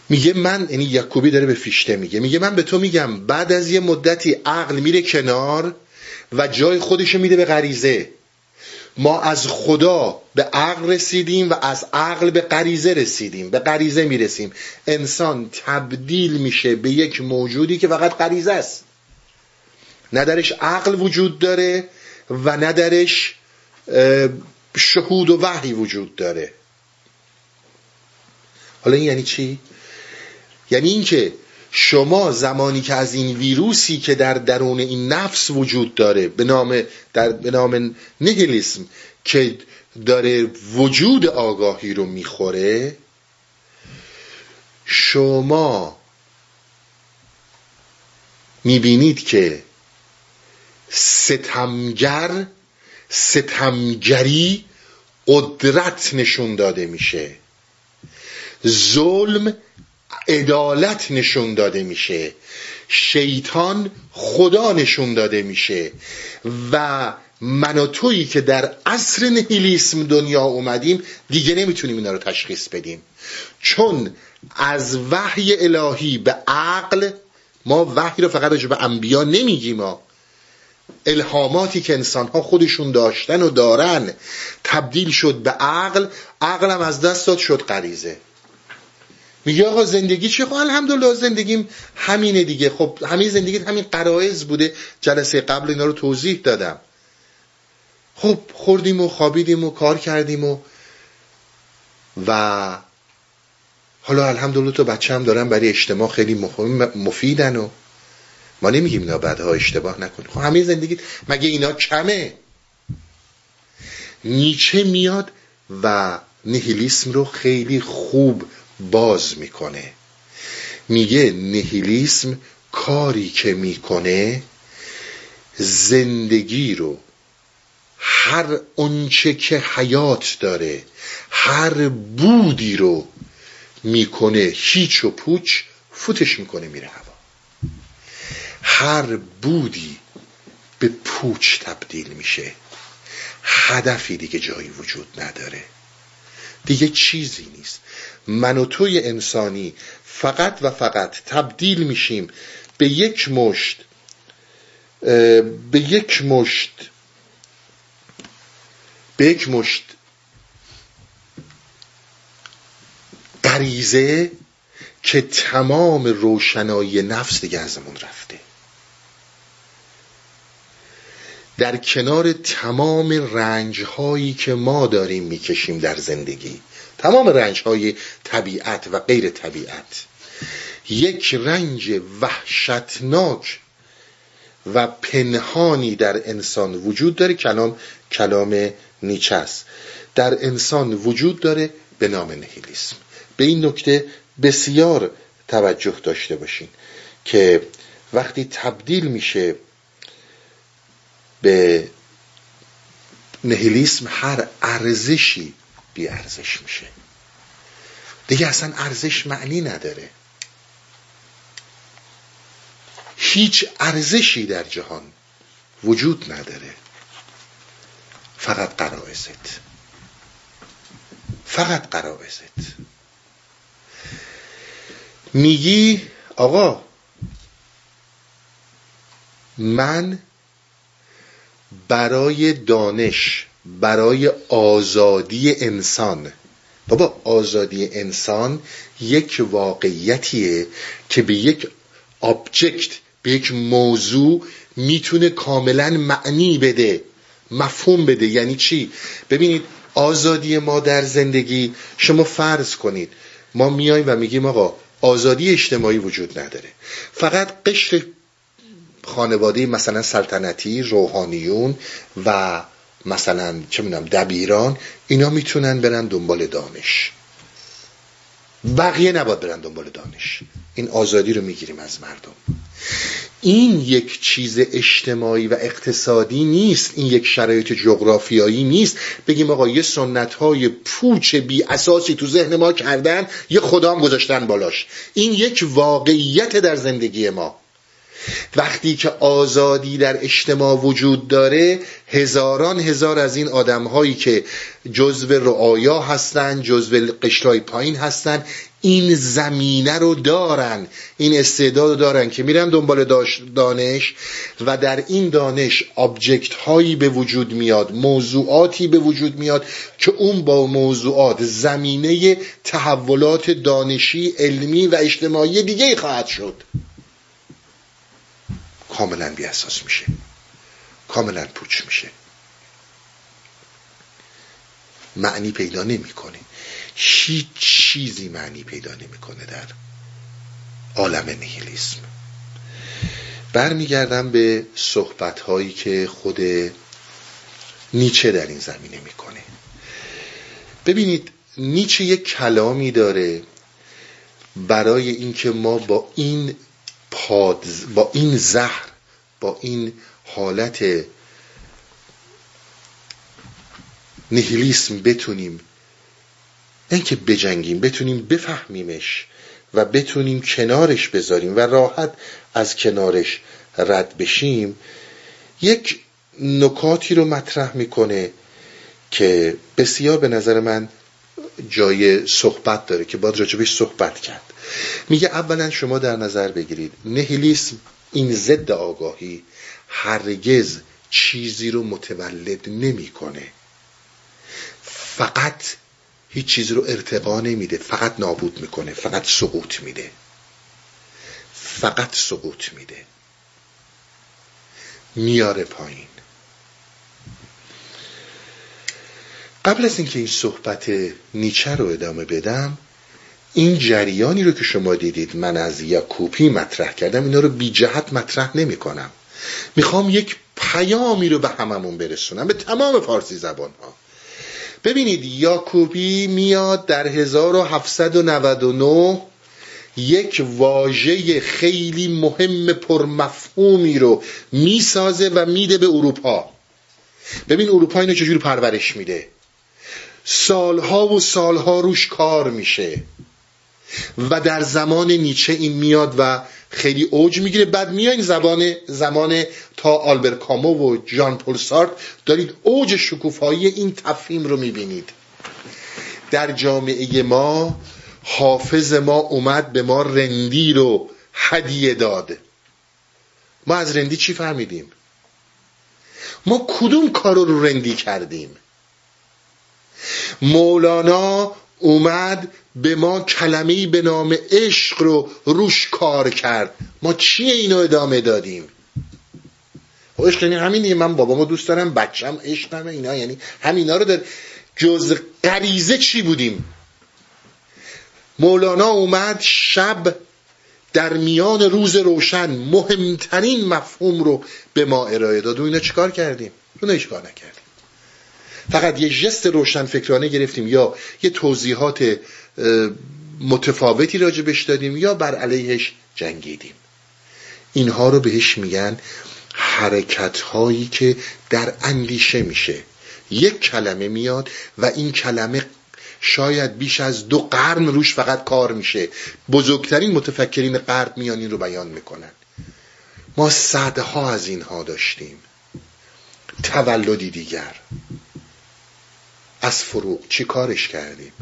میگه من یعنی یعقوبی داره به فیشته میگه میگه من به تو میگم بعد از یه مدتی عقل میره کنار و جای خودش میده به غریزه. ما از خدا به عقل رسیدیم و از عقل به غریزه رسیدیم. به غریزه می‌رسیم. انسان تبدیل میشه به یک موجودی که فقط غریزه است. نه عقل وجود داره و نه شهود و وحی وجود داره. حالا این یعنی چی؟ یعنی اینکه شما زمانی که از این ویروسی که در درون این نفس وجود داره به نام در به نام نگلیسم که داره وجود آگاهی رو می‌خوره شما می‌بینید که ستمگر ستمگری قدرت نشون داده میشه. ظلم عدالت نشون داده میشه. شیطان خدا نشون داده میشه. و من و تویی که در عصر نهیلیسم دنیا اومدیم دیگه نمی‌تونیم اینا رو تشخیص بدیم. چون از وحی الهی به عقل ما وحی رو فقط به انبیا نمیگیم ما الهاماتی که انسان ها خودشون داشتن و دارن تبدیل شد به عقل. عقلم از دست داد شد غریزه. میگه آقا زندگی چی؟ خب الحمدلله زندگیم همینه دیگه. خب همین زندگی همین قرائز بوده. جلسه قبل اینا رو توضیح دادم. خب خوردیم و خوابیدیم و کار کردیم و و حالا الحمدلله تو بچه هم دارن برای اجتماع خیلی مفیدن و ما نمیگیم اینا بعدها اشتباه نکنیم خب همه زندگی مگه اینا کمه؟ نیچه میاد و نهیلیسم رو خیلی خوب باز می‌کنه. میگه نهیلیسم کاری که می‌کنه زندگی رو هر اونچه که حیات داره هر بودی رو می‌کنه هیچ و پوچ فوتش می‌کنه میره هوا. هر بودی به پوچ تبدیل میشه. هدفی دیگه جایی وجود نداره. دیگه چیزی نیست. من و توی انسانی فقط و فقط تبدیل میشیم به یک مشت به یک مشت به یک مشت غریزه که تمام روشنایی نفس دیگه ازمون رفته. در کنار تمام رنج هایی که ما داریم می‌کشیم در زندگی. تمام رنج های طبیعت و غیر طبیعت. یک رنج وحشتناک و پنهانی در انسان وجود داره. کلام کلام نیچه است. در انسان وجود داره به نام نهیلیسم. به این نکته بسیار توجه داشته باشین که وقتی تبدیل میشه به نهیلیسم هر ارزشی بی ارزش میشه. دیگه اصلا ارزش معنی نداره. هیچ ارزشی در جهان وجود نداره. فقط قرائزت. فقط قرائزت. میگی آقا من برای دانش برای آزادی انسان. بابا آزادی انسان یک واقعیتیه که به یک آبجکت به یک موضوع می‌تونه کاملا معنی بده مفهوم بده. یعنی چی؟ ببینید آزادی ما در زندگی شما فرض کنید. ما میایم و میگیم آقا آزادی اجتماعی وجود نداره. فقط قشر خانواده مثلا سلطنتی روحانیون و مثلا چه می‌دونم دبیران اینا می‌تونن برن دنبال دانش. بقیه نباید برن دنبال دانش. این آزادی رو می‌گیریم از مردم. این یک چیز اجتماعی و اقتصادی نیست. این یک شرایط جغرافیایی نیست. بگیم آقا یه سنت های پوچ بی اساسی تو ذهن ما کردن یه خدام گذاشتن بالاش. این یک واقعیت در زندگی ما. وقتی که آزادی در اجتماع وجود داره هزاران هزار از این آدم هایی که جزو رعایا هستن جزو قشرای پایین هستن این زمینه رو دارن این استعداد رو دارن که میرن دنبال دانش و در این دانش آبجکت هایی به وجود میاد موضوعاتی به وجود میاد که اون با موضوعات زمینه تحولات دانشی علمی و اجتماعی دیگه خواهد شد. کاملا بی اساس میشه. کاملا پوچ میشه. معنی پیدا نمی‌کنه. هیچ چیزی معنی پیدا نمی‌کنه در عالم نیهیلیسم. برمیگردم به صحبت هایی که خود نیچه در این زمینه می‌کنه. ببینید نیچه یک کلامی داره برای اینکه ما با این پاد با این زهر با این حالت نهیلیسم بتونیم اینکه بجنگیم بتونیم بفهمیمش و بتونیم کنارش بذاریم و راحت از کنارش رد بشیم یک نکاتی رو مطرح می‌کنه که بسیار به نظر من جای صحبت داره که باید راجبش صحبت کرد. میگه اولا شما در نظر بگیرید نهیلیسم این ضد آگاهی هرگز چیزی رو متولد نمی‌کنه. فقط هیچ چیزی رو ارتقا نمیده فقط نابود می‌کنه فقط سقوط میده. فقط سقوط میده. میاره پایین. قبل از اینکه این صحبت نیچه رو ادامه بدم این جریانی رو که شما دیدید من از یاکوپی مطرح کردم اینا رو بی جهت مطرح نمی کنم. می‌خوام یک پیامی رو به هممون برسونم به تمام فارسی زبان ها ببینید یاکوبی میاد در 1799 یک واژه خیلی مهم پرمفهومی رو می‌سازه و میده به اروپا. ببین اروپا اینو چجوری پرورش میده؟ سالها و سالها روش کار میشه. و در زمان نیچه این میاد و خیلی اوج می‌گیره. بعد میایین زبان زمان تا آلبر کامو و جان پل سارت. دارید اوج شکوفایی این تفهیم رو می‌بینید. در جامعه ما حافظ ما اومد به ما رندی رو هدیه داد. ما از رندی چی فهمیدیم؟ ما کدوم کار رو رندی کردیم؟ مولانا اومد به ما کلمه‌ای به نام عشق رو روش کار کرد. ما چیه اینو ادامه دادیم؟ خب عشق یعنی همین من بابامو دوست دارم بچم عشقم اینا یعنی همینا رو در جز غریزه چی بودیم؟ مولانا اومد شب در میان روز روشن مهمترین مفهوم رو به ما ارائه داد. و اینا چیکار کردیم؟ اونو چیکار نکردیم. فقط یه جست روشن فکرانه گرفتیم یا یه توضیحات متفاوتی راجبش دادیم یا بر علیهش جنگیدیم. اینها رو بهش میگن حرکت هایی که در اندیشه میشه. یک کلمه میاد و این کلمه شاید بیش از دو قرن روش فقط کار میشه. بزرگترین متفکرین قرد میان این رو بیان می‌کنن. ما صدها از اینها داشتیم. تولدی دیگر. از فروغ چی کارش کردیم؟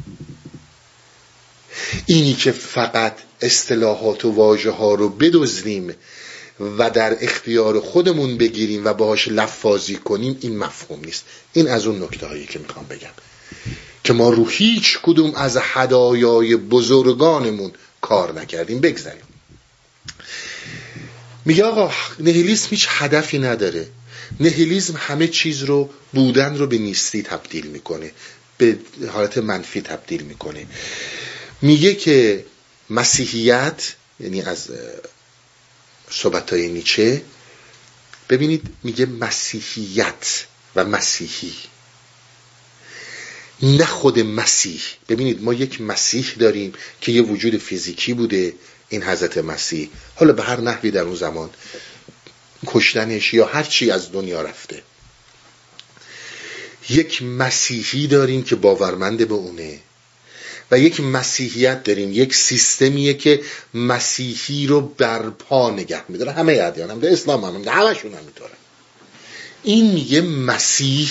اینی که فقط اصطلاحات و واژه ها رو بدزدیم و در اختیار خودمون بگیریم و باهاش لفاظی کنیم این مفهوم نیست. این از اون نکته هایی که می‌خوام بگم. که ما رو هیچ کدوم از هدایای بزرگانمون کار نکردیم. بگذاریم. میگه آقا نهیلیسم هیچ هدفی نداره. نهیلیزم همه چیز رو بودن رو به نیستی تبدیل می‌کنه. به حالت منفی تبدیل می‌کنه. میگه که مسیحیت یعنی از صحبت های نیچه ببینید میگه مسیحیت و مسیحی. نه خود مسیح. ببینید ما یک مسیح داریم که یه وجود فیزیکی بوده این حضرت مسیح. حالا به هر نحوی در اون زمان کشتنش یا هر چی از دنیا رفته. یک مسیحی داریم که باورمنده به اونه. و یک مسیحیت داریم. یک سیستمیه که مسیحی رو بر پا نگه میداره. همه ادیان هم اسلام هم همه همشون هم میتاره این میگه مسیح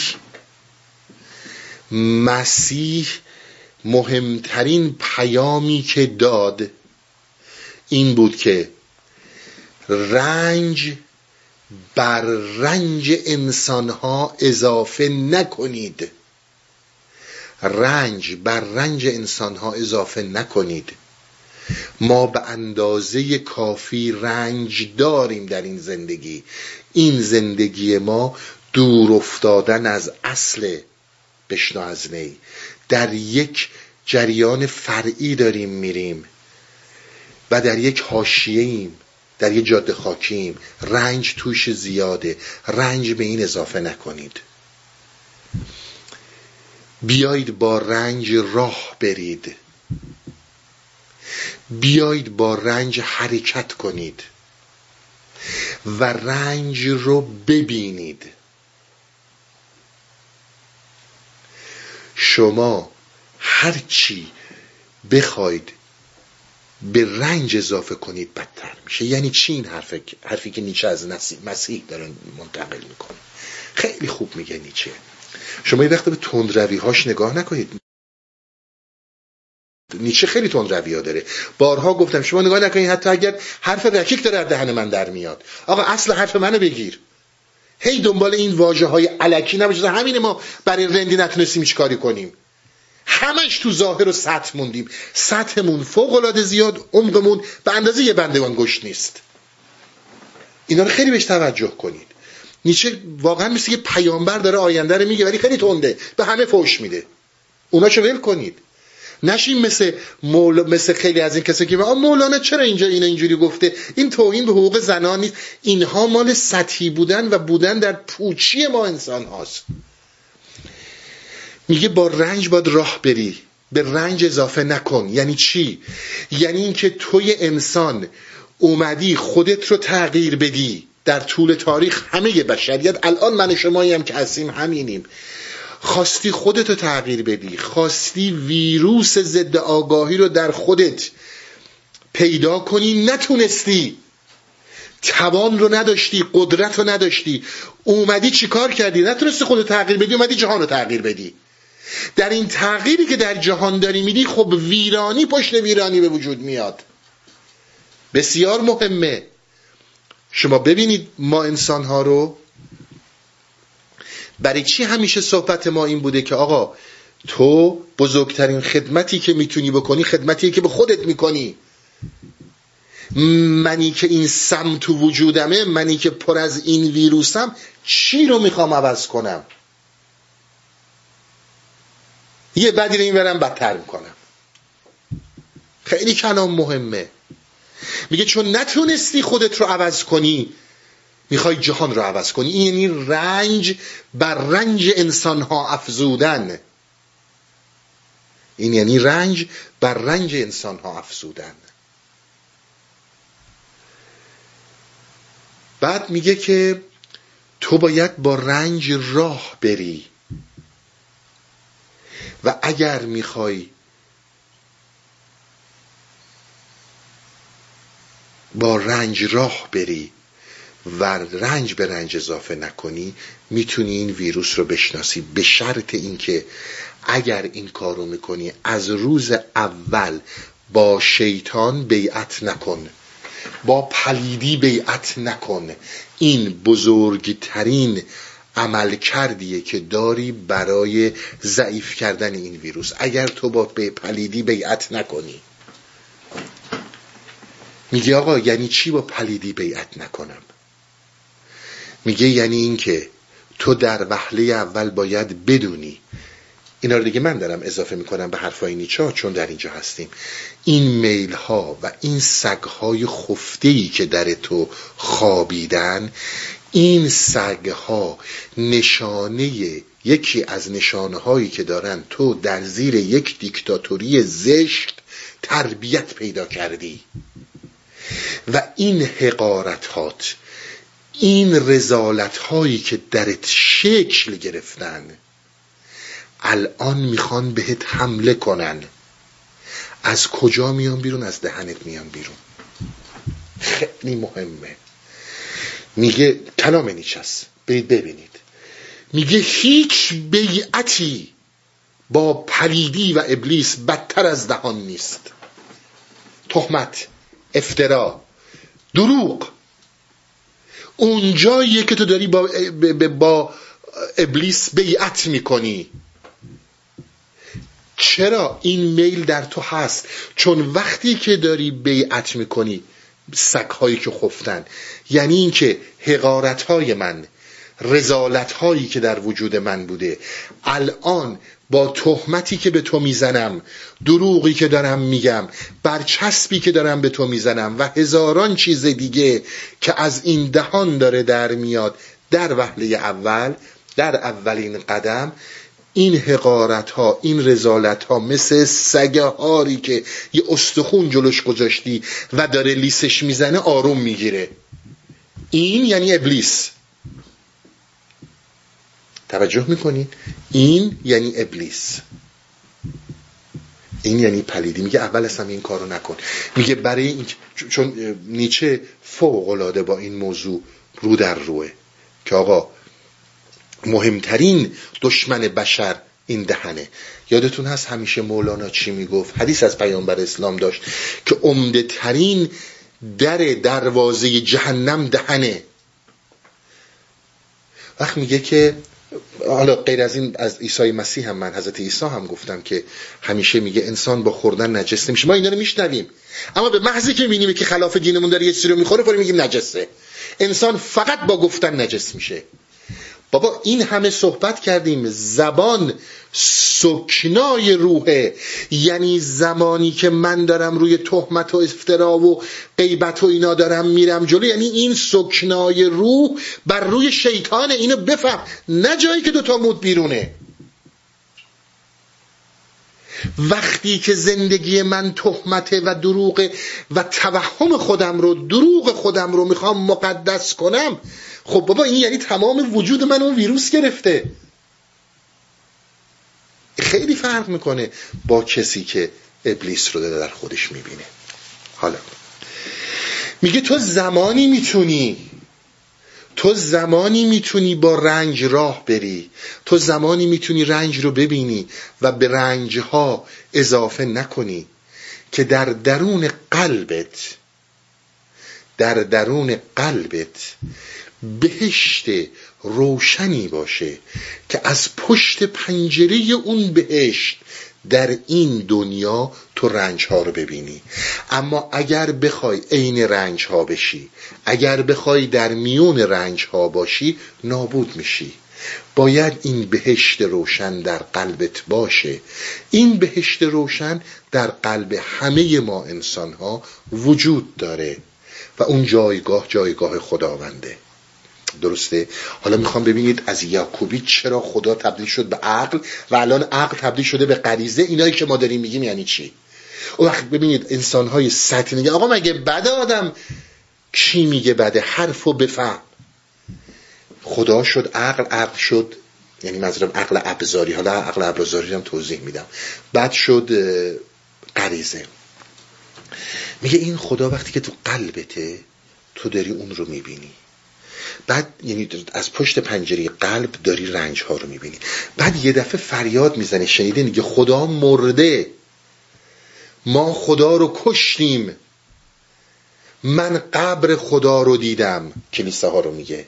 مسیح مهمترین پیامی که داد این بود که رنج بر رنج انسانها اضافه نکنید. رنج بر رنج انسانها اضافه نکنید. ما به اندازه کافی رنج داریم در این زندگی. این زندگی ما دور افتادن از اصل بشنا از نی در یک جریان فرعی داریم میریم و در یک حاشیه ایم در یه جاده خاکیم رنج توش زیاده. رنج به این اضافه نکنید. بیایید با رنج راه برید. بیایید با رنج حرکت کنید. و رنج رو ببینید. شما هرچی بخواید به رنج اضافه کنید بدتر میشه. یعنی چی این حرف حرفی که نیچه از مسیح داره منتقل می‌کنه؟ خیلی خوب میگه نیچه. شما یه وقت به تندروی هاش نگاه نکنید. نیچه خیلی تندروی ها داره. بارها گفتم شما نگاه نکنید حتی اگر حرف رکیک داره از دهن من در میاد. آقا اصل حرف منو بگیر. هی دنبال این واژه های علکی نباشه. همین ما برای رندی نتونستیم هیچ کاری کنیم. همش تو ظاهر و سطح موندیم. سطحمون فوق العاده زیاد عمقمون به اندازه یه بندگان گشت نیست. اینا رو خیلی بهش توجه کنید. نیچه واقعا مثل یه پیامبر داره آینده رو میگه ولی خیلی تنده. به همه فوش میده. اوناشو ول کنید. نشین مثل مول... مثل خیلی از این کسایی که مولانا چرا اینجا اینو اینجوری گفته؟ این توهین به حقوق زنان نیست. اینها مال سطحی بودن و بودن در پوچی ما انسان هاست. میگه با رنج باید راه بری. به رنج اضافه نکن. یعنی چی؟ یعنی اینکه توی انسان اومدی خودت رو تغییر بدی. در طول تاریخ همه بشریت الان من شمایی هم که هستیم همینیم. خواستی خودتو تغییر بدی. خواستی ویروس ضد آگاهی رو در خودت پیدا کنی. نتونستی. توان رو نداشتی قدرت رو نداشتی. اومدی چیکار کردی؟ نتونستی خودت تغییر بدی اومدی جهان رو تغییر بدی. در این تغییری که در جهان داری میدی خب ویرانی پشت ویرانی به وجود میاد. بسیار مهمه. شما ببینید ما انسان ها رو. برای چی همیشه صحبت ما این بوده که آقا تو بزرگترین خدمتی که می‌تونی بکنی خدمتی که به خودت می‌کنی. منی که این سم تو وجودمه منی که پر از این ویروسم چی رو می‌خوام عوض کنم؟ یه بدی رو این برم بدتر می‌کنم. خیلی کلام مهمه. میگه چون نتونستی خودت رو عوض کنی می‌خوای جهان رو عوض کنی. این یعنی رنج بر رنج انسان ها افزودن. این یعنی رنج بر رنج انسان ها افزودن. بعد میگه که تو باید با رنج راه بری. و اگر می‌خوای با رنج راه بری و رنج به رنج اضافه نکنی می‌تونی این ویروس رو بشناسی. به شرط اینکه اگر این کارو می‌کنی از روز اول با شیطان بیعت نکن. با پلیدی بیعت نکن. این بزرگترین عملکردیه که داری برای ضعیف کردن این ویروس. اگر تو با پلیدی بیعت نکنی. میگه آقا یعنی چی با پلیدی بیعت نکنم؟ میگه یعنی اینکه تو در وهله اول باید بدونی. اینا رو دیگه من دارم اضافه می‌کنم به حرفای نیچه چون در اینجا هستیم. این میل ها و این سگ های خفته ای که در تو خوابیدن این سگ ها نشانه یکی از نشانه هایی که دارن تو در زیر یک دیکتاتوری زشت تربیت پیدا کردی. و این حقارتات این رزالت هایی که درت شکل گرفتن الان می‌خوان بهت حمله کنن. از کجا میان بیرون؟ از دهنت میان بیرون. خیلی مهمه. میگه کلام نیچست برید ببینید. میگه هیچ بیعتی با پلیدی و ابلیس بدتر از دهان نیست. تهمت. افترا. دروغ. اونجاییه که تو داری با, با ابلیس بیعت می‌کنی. چرا این میل در تو هست؟ چون وقتی که داری بیعت می‌کنی سکهایی که خفتن. یعنی اینکه حقارت های من. رزالت هایی که در وجود من بوده. الان با تهمتی که به تو می‌زنم دروغی که دارم میگم برچسبی که دارم به تو می‌زنم و هزاران چیز دیگه که از این دهان داره در میاد در وهله اول در اولین قدم این حقارت ها این رزالت ها مثل سگه هاری که یه استخون جلوش گذاشتی و داره لیسش می‌زنه آروم می‌گیره. این یعنی ابلیس. توجه می‌کنین این یعنی ابلیس. این یعنی پلیدی. میگه اول اصلا این کارو نکن. میگه برای این چون نیچه فوق العاده با این موضوع رو در روه. که آقا مهمترین دشمن بشر این دهنه. یادتون هست همیشه مولانا چی می‌گفت؟ حدیث از پیامبر اسلام داشت که عمده ترین در دروازه جهنم دهنه. وقت میگه که حالا غیر از این از عیسی مسیح هم من حضرت عیسی هم گفتم که همیشه میگه انسان با خوردن نجس نمیشه. ما اینا رو میشنویم. اما به محضی که می‌بینیم که خلاف دینمون داره یه رو می‌خوره فوری میگیم نجسه. انسان فقط با گفتن نجس میشه. بابا این همه صحبت کردیم. زبان سکنای روحه. یعنی زمانی که من دارم روی تهمت و افترا و غیبت و اینا دارم میرم جلو یعنی این سکنای روح بر روی شیطان اینو بفهم. نه جایی که دوتا مود بیرونه. وقتی که زندگی من تهمته و دروغ و توهم خودم رو دروغ خودم رو می‌خوام مقدس کنم خب بابا این یعنی تمام وجود من اون ویروس گرفته. خیلی فرق می‌کنه با کسی که ابلیس رو در خودش می‌بینه. حالا میگه تو زمانی می‌تونی تو زمانی می‌تونی با رنج راه بری. تو زمانی می‌تونی رنج رو ببینی و به رنج ها اضافه نکنی که در درون قلبت در درون قلبت بهشت روشنی باشه که از پشت پنجره اون بهشت در این دنیا تو رنج ها رو ببینی. اما اگر بخوای عین رنج ها بشی اگر بخوای در میون رنج ها باشی نابود میشی. باید این بهشت روشن در قلبت باشه. این بهشت روشن در قلب همه ما انسان ها وجود داره و اون جایگاه جایگاه خداونده. درسته؟ حالا می‌خوام ببینید از یعقوبی چرا خدا تبدیل شد به عقل و الان عقل تبدیل شده به غریزه؟ اینایی که ما داریم میگیم یعنی چی؟ اون وقت ببینید انسانهای سطحی میگه آقا مگه بده آدم؟ کی میگه بده حرف و بفهم. خدا شد عقل عقل شد. یعنی منظورم عقل ابزاری. حالا عقل ابزاری هم توضیح میدم. بعد شد غریزه. میگه این خدا وقتی که تو قلبته تو داری اون رو می‌بینی. بعد یعنی از پشت پنجره قلب داری رنج ها رو می‌بینی. بعد یه دفعه فریاد می‌زنه شنیده میگه خدا مرده. ما خدا رو کشتیم. من قبر خدا رو دیدم کلیسه ها رو میگه.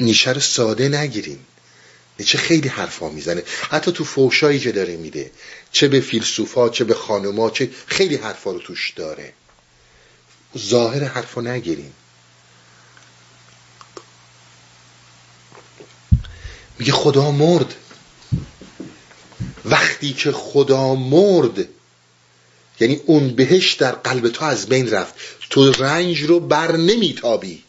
نیشه ساده نگیرین. چه خیلی حرفا می‌زنه. حتی تو فوشایی که داره میده چه به فیلسوفا چه به خانوما چه خیلی حرفا رو توش داره. ظاهر حرفا نگیرین. میگه خدا مرد. وقتی که خدا مرد یعنی اون بهش در قلب تو از بین رفت. تو رنج رو بر نمیتابی.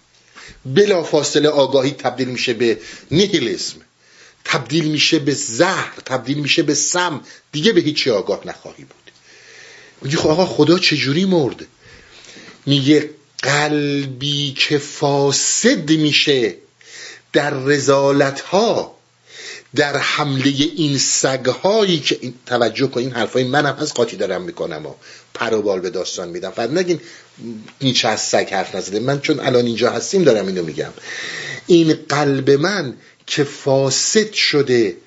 بلا فاصله آگاهی تبدیل میشه به نیهیلیسم. تبدیل میشه به زهر تبدیل میشه به سم. دیگه به هیچی آگاه نخواهی بود. میگه خب آقا خدا چجوری مرد؟ میگه قلبی که فاسد میشه در رزالت ها در حمله این سگهایی که این توجه کن این حرفای منم از قاطی دارم می‌کنم و پروبال به داستان میدم. فقط نگین نیچه از سگ حرف نزده. من چون الان اینجا هستیم دارم اینو میگم. این قلب من که فاسد شده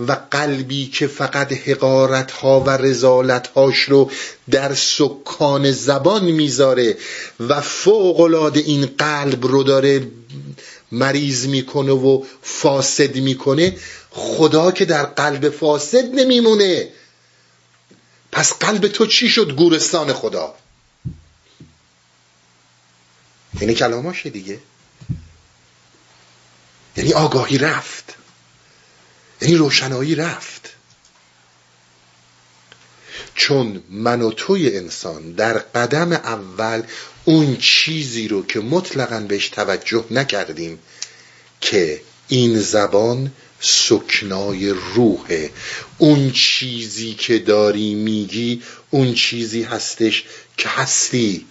و قلبی که فقط حقارت ها و رزالت هاش رو در سکان زبان می‌ذاره و فوق این قلب رو داره مریض می‌کنه و فاسد می‌کنه خدا که در قلب فاسد نمیمونه. پس قلب تو چی شد گورستان خدا؟ یعنی کلاماشه دیگه. یعنی آگاهی رفت. یعنی روشنایی رفت. چون من و توی انسان در قدم اول اون چیزی رو که مطلقا بهش توجه نکردیم که این زبان سکنای روحه. اون چیزی که داری میگی اون چیزی هستش که هستی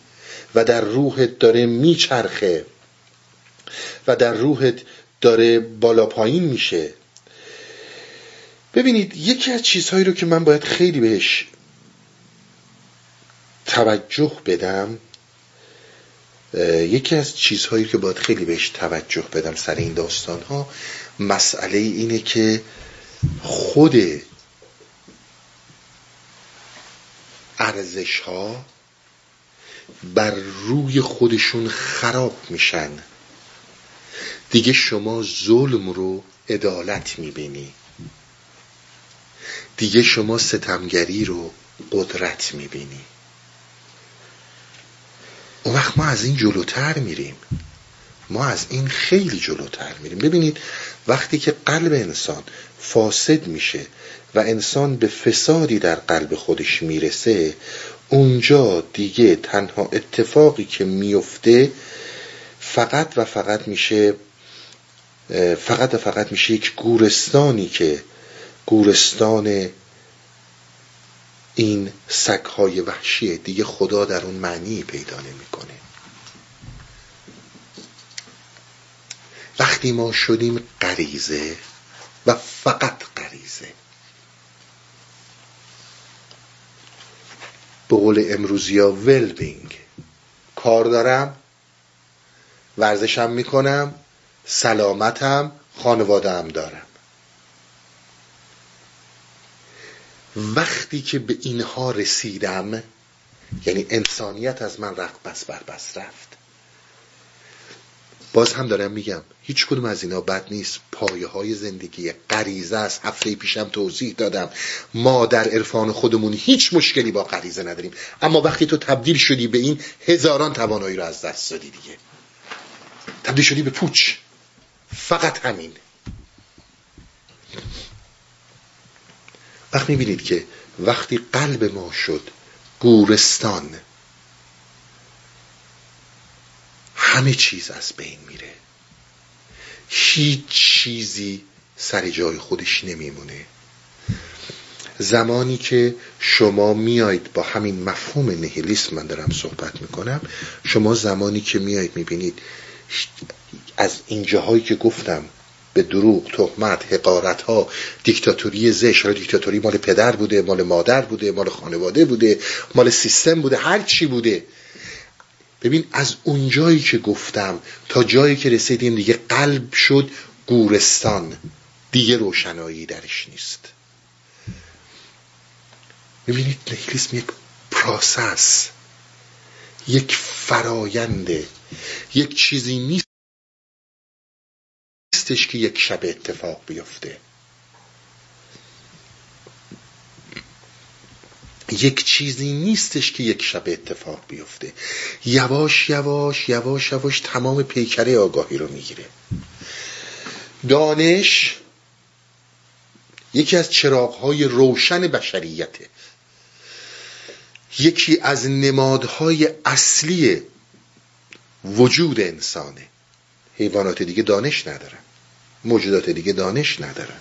و در روحت داره میچرخه و در روحت داره بالا پایین میشه. ببینید یکی از چیزهایی رو که من باید خیلی بهش توجه بدم یکی از چیزهایی که باید خیلی بهش توجه بدم سر این داستان ها مسئله اینه که خود ارزش ها بر روی خودشون خراب میشن. دیگه شما ظلم رو عدالت می‌بینی. دیگه شما ستمگری رو قدرت می‌بینی. اون وقت ما از این جلوتر میریم. ما از این خیلی جلوتر میریم. ببینید وقتی که قلب انسان فاسد میشه و انسان به فسادی در قلب خودش می‌رسه اونجا دیگه تنها اتفاقی که میفته فقط و فقط میشه فقط و فقط میشه یک گورستانی که گورستان این سگهای وحشیه دیگه خدا در اون معنی پیدا نمی‌کنه. وقتی ما شدیم غریزه و فقط غریزه. به قول امروزی ها ولبینگ کار دارم ورزشم می‌کنم سلامتم خانواده هم دارم. وقتی که به اینها رسیدم یعنی انسانیت از من رفت بس بر بس رفت. باز هم دارم میگم هیچ کدوم از اینا بد نیست. پایه های زندگی غریزه است. هفته پیشم توضیح دادم. ما در عرفان خودمون هیچ مشکلی با غریزه نداریم. اما وقتی تو تبدیل شدی به این هزاران توانایی رو از دست دادی دیگه. تبدیل شدی به پوچ. فقط همین. وقت می‌بینید که وقتی قلب ما شد گورستان. همه چیز از بین میره. هیچ چیزی سر جای خودش نمیمونه. زمانی که شما میایید با همین مفهوم نهیلیسم من دارم صحبت می‌کنم شما زمانی که میایید می‌بینید از این جاهایی که گفتم به دروغ تهمت حقارت ها دیکتاتوری زش حالا دیکتاتوری مال پدر بوده مال مادر بوده مال خانواده بوده مال سیستم بوده هر چی بوده. ببین از اونجایی که گفتم تا جایی که رسیدیم دیگه قلب شد گورستان. دیگه روشنایی درش نیست. ببینید نهیلیسم یک پراسس یک فراینده یک چیزی نیست نیستش که یک شب اتفاق بیفته. یک چیزی نیستش که یک شب اتفاق بیفته. یواش یواش یواش یواش تمام پیکره آگاهی رو می‌گیره. دانش یکی از چراغهای روشن بشریته. یکی از نمادهای اصلی وجود انسانه. حیوانات دیگه دانش ندارن. موجودات دیگه دانش ندارن.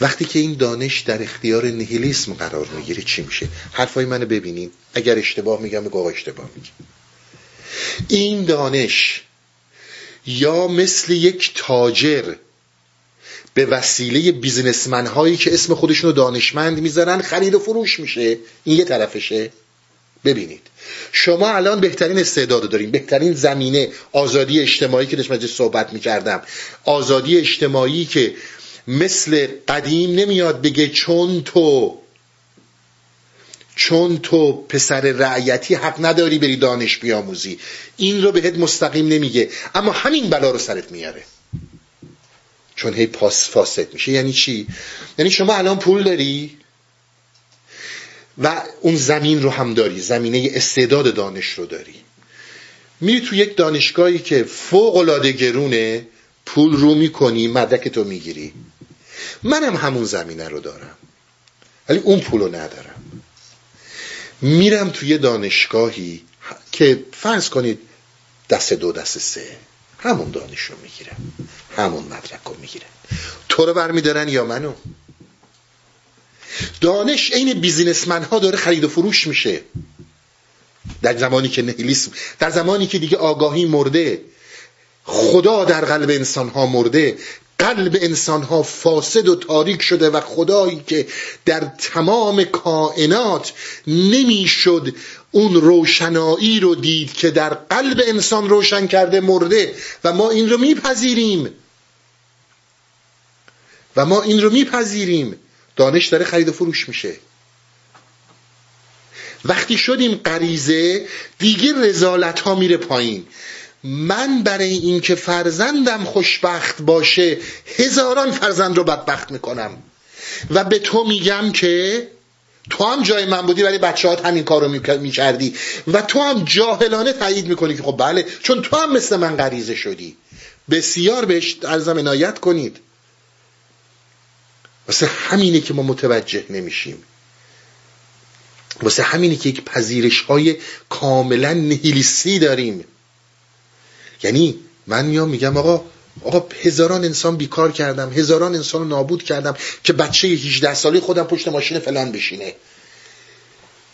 وقتی که این دانش در اختیار نهیلیسم قرار می‌گیره چی میشه؟ حرفای منو ببینین اگر اشتباه میگم بگو اشتباه میگم این دانش یا مثل یک تاجر به وسیله بیزنسمن هایی که اسم خودشونو دانشمند می‌ذارن خرید و فروش میشه. این یه طرفشه. ببینید. شما الان بهترین استعداد داریم بهترین زمینه آزادی اجتماعی که داشتم صحبت می‌کردم. آزادی اجتماعی که مثل قدیم نمیاد بگه چون تو چون تو پسر رعیتی حق نداری بری دانش بیاموزی. این رو بهت مستقیم نمیگه. اما همین بلا رو سرت میاره. چون هی پاس فاسد میشه. یعنی چی؟ یعنی شما الان پول داری؟ و اون زمین رو هم داری زمینه استعداد دانش رو داری. میری تو یک دانشگاهی که فوق العاده گرونه پول رو می‌کنی مدرک تو می‌گیری. منم همون زمینه رو دارم ولی اون پول رو ندارم. میرم توی دانشگاهی که فرض کنید دست دو دست سه. همون دانش رو می‌گیرم همون مدرک رو می‌گیرم. تو رو برمیدارن یا منو؟ دانش عین بیزینسمن ها داره خرید و فروش میشه. در زمانی که نهیلیسم در زمانی که دیگه آگاهی مرده خدا در قلب انسان ها مرده قلب انسان ها فاسد و تاریک شده و خدایی که در تمام کائنات نمی‌شد اون روشنایی رو دید که در قلب انسان روشن کرده مرده و ما این رو میپذیریم. و ما این رو میپذیریم. دانش داره خرید و فروش میشه. وقتی شدیم غریزه دیگه رزالت ها میره پایین. من برای اینکه فرزندم خوشبخت باشه هزاران فرزند رو بدبخت می‌کنم. و به تو میگم که تو هم جای من بودی ولی بچه هات همین کار رو می‌کردی. و تو هم جاهلانه تایید می‌کنی که خب بله چون تو هم مثل من غریزه شدی. بسیار بهش ارزم عنایت کنید. واسه همینه که ما متوجه نمیشیم. واسه همینه که یک پذیرش های کاملا نهیلیستی داریم. یعنی من میام میگم آقا آقا هزاران انسان بیکار کردم هزاران انسان رو نابود کردم که بچه 18 سالی خودم پشت ماشین فلان بشینه.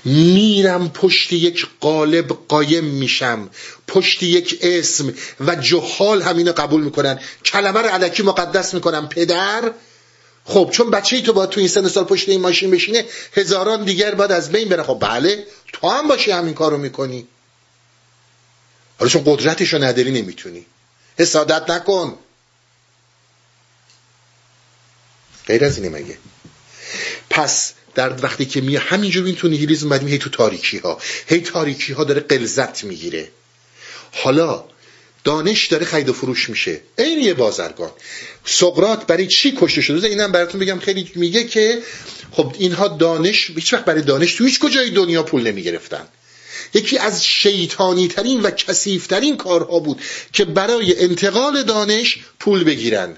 میرم پشت یک قالب قایم میشم پشت یک اسم و جهال همینو قبول می‌کنن. کلمه رو علکی مقدس می‌کنم پدر. خب چون بچه ای تو باید تو این سن سال پشت این ماشین بشینه هزاران دیگر باید از بین بره. خب بله تو هم باشی همین کارو می‌کنی. حالا چون قدرتش رو نداری نمی‌تونی. حسادت نکن. غیر از اینه مگه. پس در وقتی که می همینجور این تو نیهیلیزم اومدیم هی تو تاریکی ها هی تاریکی ها داره قلزت می‌گیره. حالا دانش داره خرید و فروش میشه. این یه بازرگان. سقرات برای چی کشته شده؟ اینم براتون بگم خیلی میگه که خب اینها دانش هیچ وقت برای دانش تو هیچ کجای دنیا پول نمی‌گرفتن. یکی از شیطانی ترین و کسیف ترین کارها بود که برای انتقال دانش پول بگیرن.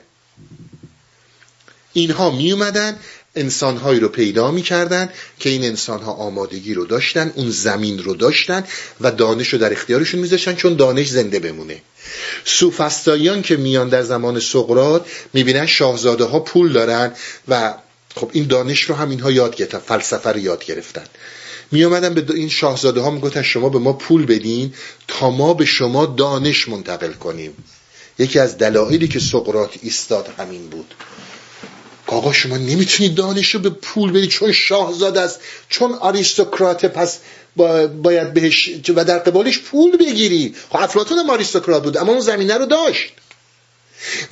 اینها می اومدن انسانهایی رو پیدا می‌کردن که این انسانها آمادگی رو داشتن اون زمین رو داشتن و دانش رو در اختیارشون میذاشتن چون دانش زنده بمونه. سوفستاییان که میان در زمان سقرات می‌بینن شاهزاده ها پول دارن و خب این دانش رو هم اینها یاد گرفتن فلسفه رو یاد گرفتن. می آمدن به این شاهزاده ها می‌گفتن شما به ما پول بدین تا ما به شما دانش منتقل کنیم. یکی از دلایلی که سقرات ایستاد همین بود. آقا شما نمی‌تونید دانش رو به پول بدید چون شاهزاده است. چون آریستوکرات پس باید بهش و در قبالش پول بگیری. خب افلاطون هم آریستوکرات بود اما اون زمینه رو داشت.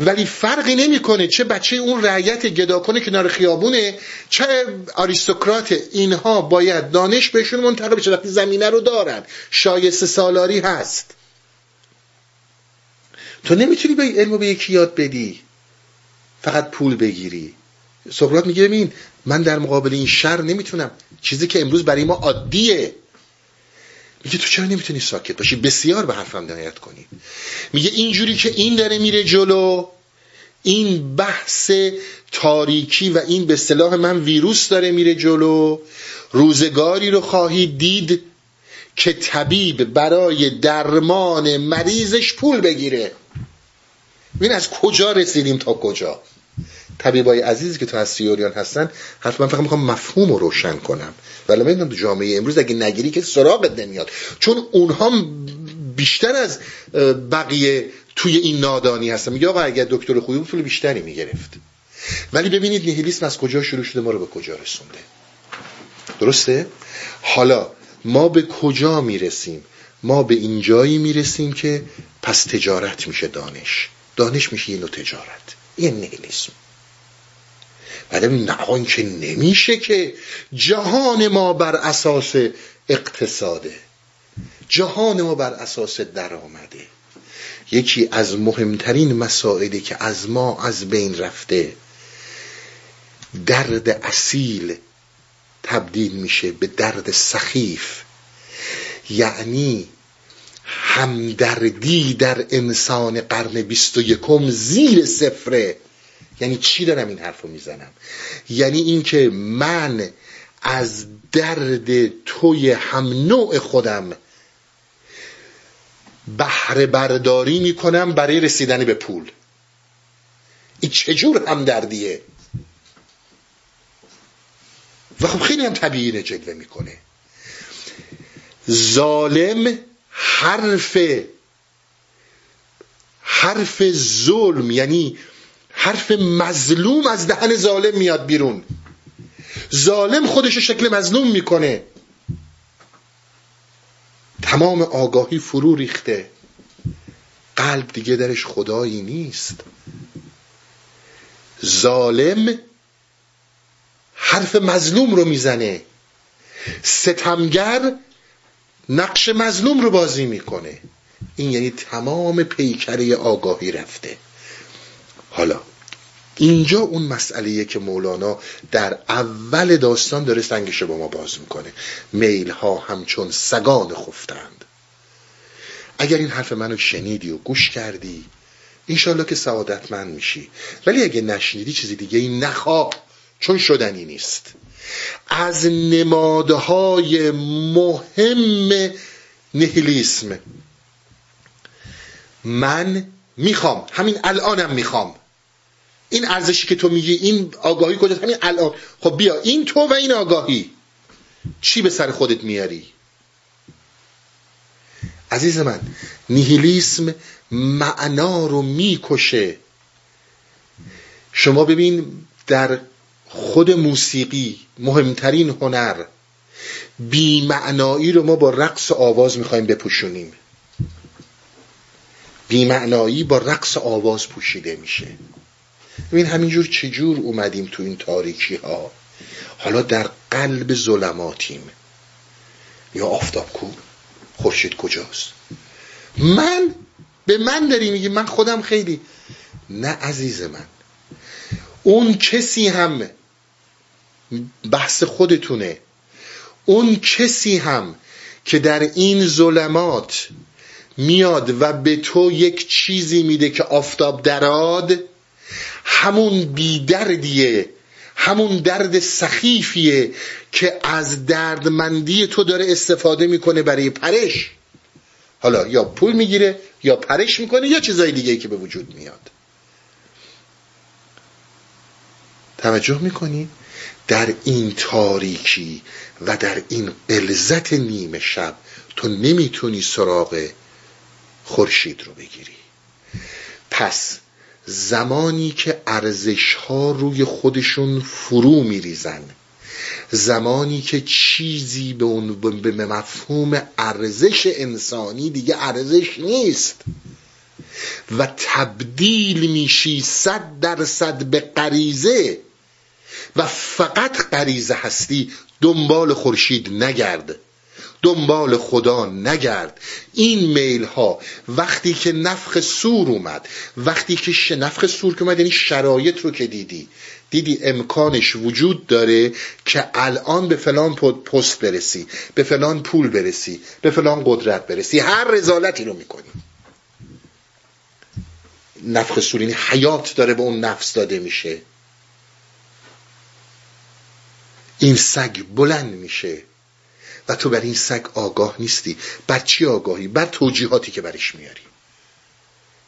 ولی فرقی نمی‌کنه چه بچه اون رعیت گداکنه کنار خیابونه چه آریستوکرات اینها باید دانش بهشون منتقل بشه وقتی زمینه رو دارن. شایسته سالاری هست. تو نمی‌تونی به علم به یکی یاد بدی. فقط پول بگیری. سقراط میگه ببین من در مقابل این شر نمی‌تونم. چیزی که امروز برای ما عادیه. میگه تو چرا نمی‌تونی ساکت باشی؟ بسیار به حرفم دنایت کنی. میگه اینجوری که این داره میره جلو این بحث تاریکی و این به صلاح من ویروس داره میره جلو. روزگاری رو خواهید دید که طبیب برای درمان مریضش پول بگیره. ببین از کجا رسیدیم تا کجا؟ طبیبای عزیزی که تو از سیوریان هستن حتما فقط می‌خوام مفهوم رو روشن کنم. ولی من تو جامعه امروز اگه نگیری که سراغت نمیاد. چون اونها بیشتر از بقیه توی این نادانی هستن. میگه آقا اگر دکتر خوبی بود پول بیشتری می‌گرفت. ولی ببینید نیهیلیسم از کجا شروع شده ما رو به کجا رسونده. درسته؟ حالا ما به کجا می‌رسیم؟ ما به این جایی می‌رسیم که پس تجارت میشه دانش. دانش میشه یه نوع تجارت. این نیهیلیسم بعد نه این که نمیشه که جهان ما بر اساس اقتصاده. جهان ما بر اساس درآمده. یکی از مهمترین مسائلی که از ما از بین رفته درد اصیل تبدیل میشه به درد سخیف. یعنی همدردی در انسان قرن بیست و یکم زیر صفره. یعنی چی دارم این حرف رو می‌زنم؟ یعنی اینکه من از درد توی هم نوع خودم بهره برداری می‌کنم برای رسیدن به پول. این چجور هم دردیه و خب خیلی هم طبیعی جلوه می‌کنه. ظالم حرف حرف ظلم یعنی حرف مظلوم از دهن ظالم میاد بیرون. ظالم خودش شکل مظلوم می‌کنه. تمام آگاهی فرو ریخته. قلب دیگه درش خدایی نیست. ظالم حرف مظلوم رو می‌زنه. ستمگر نقش مظلوم رو بازی می‌کنه. این یعنی تمام پیکره آگاهی رفته. حالا. اینجا اون مسئله که مولانا در اول داستان داره سنگش با ما باز می‌کنه. میل ها همچون سگان خفتند. اگر این حرف منو شنیدی و گوش کردی انشالله که سعادتمند میشی. ولی اگه نشنیدی چیزی دیگه این نخواه چون شدنی نیست. از نمادهای مهم نهیلیسم. من می‌خوام. همین الانم می‌خوام. این ارزشی که تو میگی این آگاهی کجاست؟ همین الان. خب بیا این تو و این آگاهی. چی به سر خودت میاری؟ عزیز من نیهیلیسم معنا رو می‌کشه. شما ببین در خود موسیقی مهمترین هنر بیمعنایی رو ما با رقص و آواز می‌خوایم بپوشونیم. بیمعنایی با رقص آواز پوشیده میشه. ببین همینجور چجور اومدیم تو این تاریکی ها حالا در قلب ظلماتیم. یا آفتاب کو؟ خورشید کجاست؟ من؟ به من داری میگی؟ من خودم خیلی. نه عزیز من. اون کسی هم بحث خودتونه. اون کسی هم که در این ظلمات میاد و به تو یک چیزی میده که آفتاب دراد همون بیدردیه همون درد سخیفیه که از دردمندی تو داره استفاده می‌کنه برای پرش. حالا یا پول می‌گیره یا پرش می‌کنه یا چیزای دیگه که به وجود میاد. توجه می‌کنی؟ در این تاریکی و در این قلزت نیمه شب تو نمی‌تونی سراغ خورشید رو بگیری. پس زمانی که ارزش ها روی خودشون فرو میریزن. زمانی که چیزی به اون به مفهوم ارزش انسانی دیگه ارزش نیست. و تبدیل میشی صد درصد به غریزه. و فقط غریزه هستی دنبال خورشید نگرد. دنبال خدا نگرد. این میل ها وقتی که نفخ سور اومد وقتی که نفخ سور که اومد یعنی شرایط رو که دیدی. دیدی امکانش وجود داره که الان به فلان پست برسی به فلان پول برسی به فلان قدرت برسی. هر رزالتی رو می‌کنی. نفخ سور یعنی حیات داره به اون نفس داده میشه. این سگ بلند میشه. و تو بر این سگ آگاه نیستی. بر چی آگاهی؟ بر توجیهاتی که برش میاری.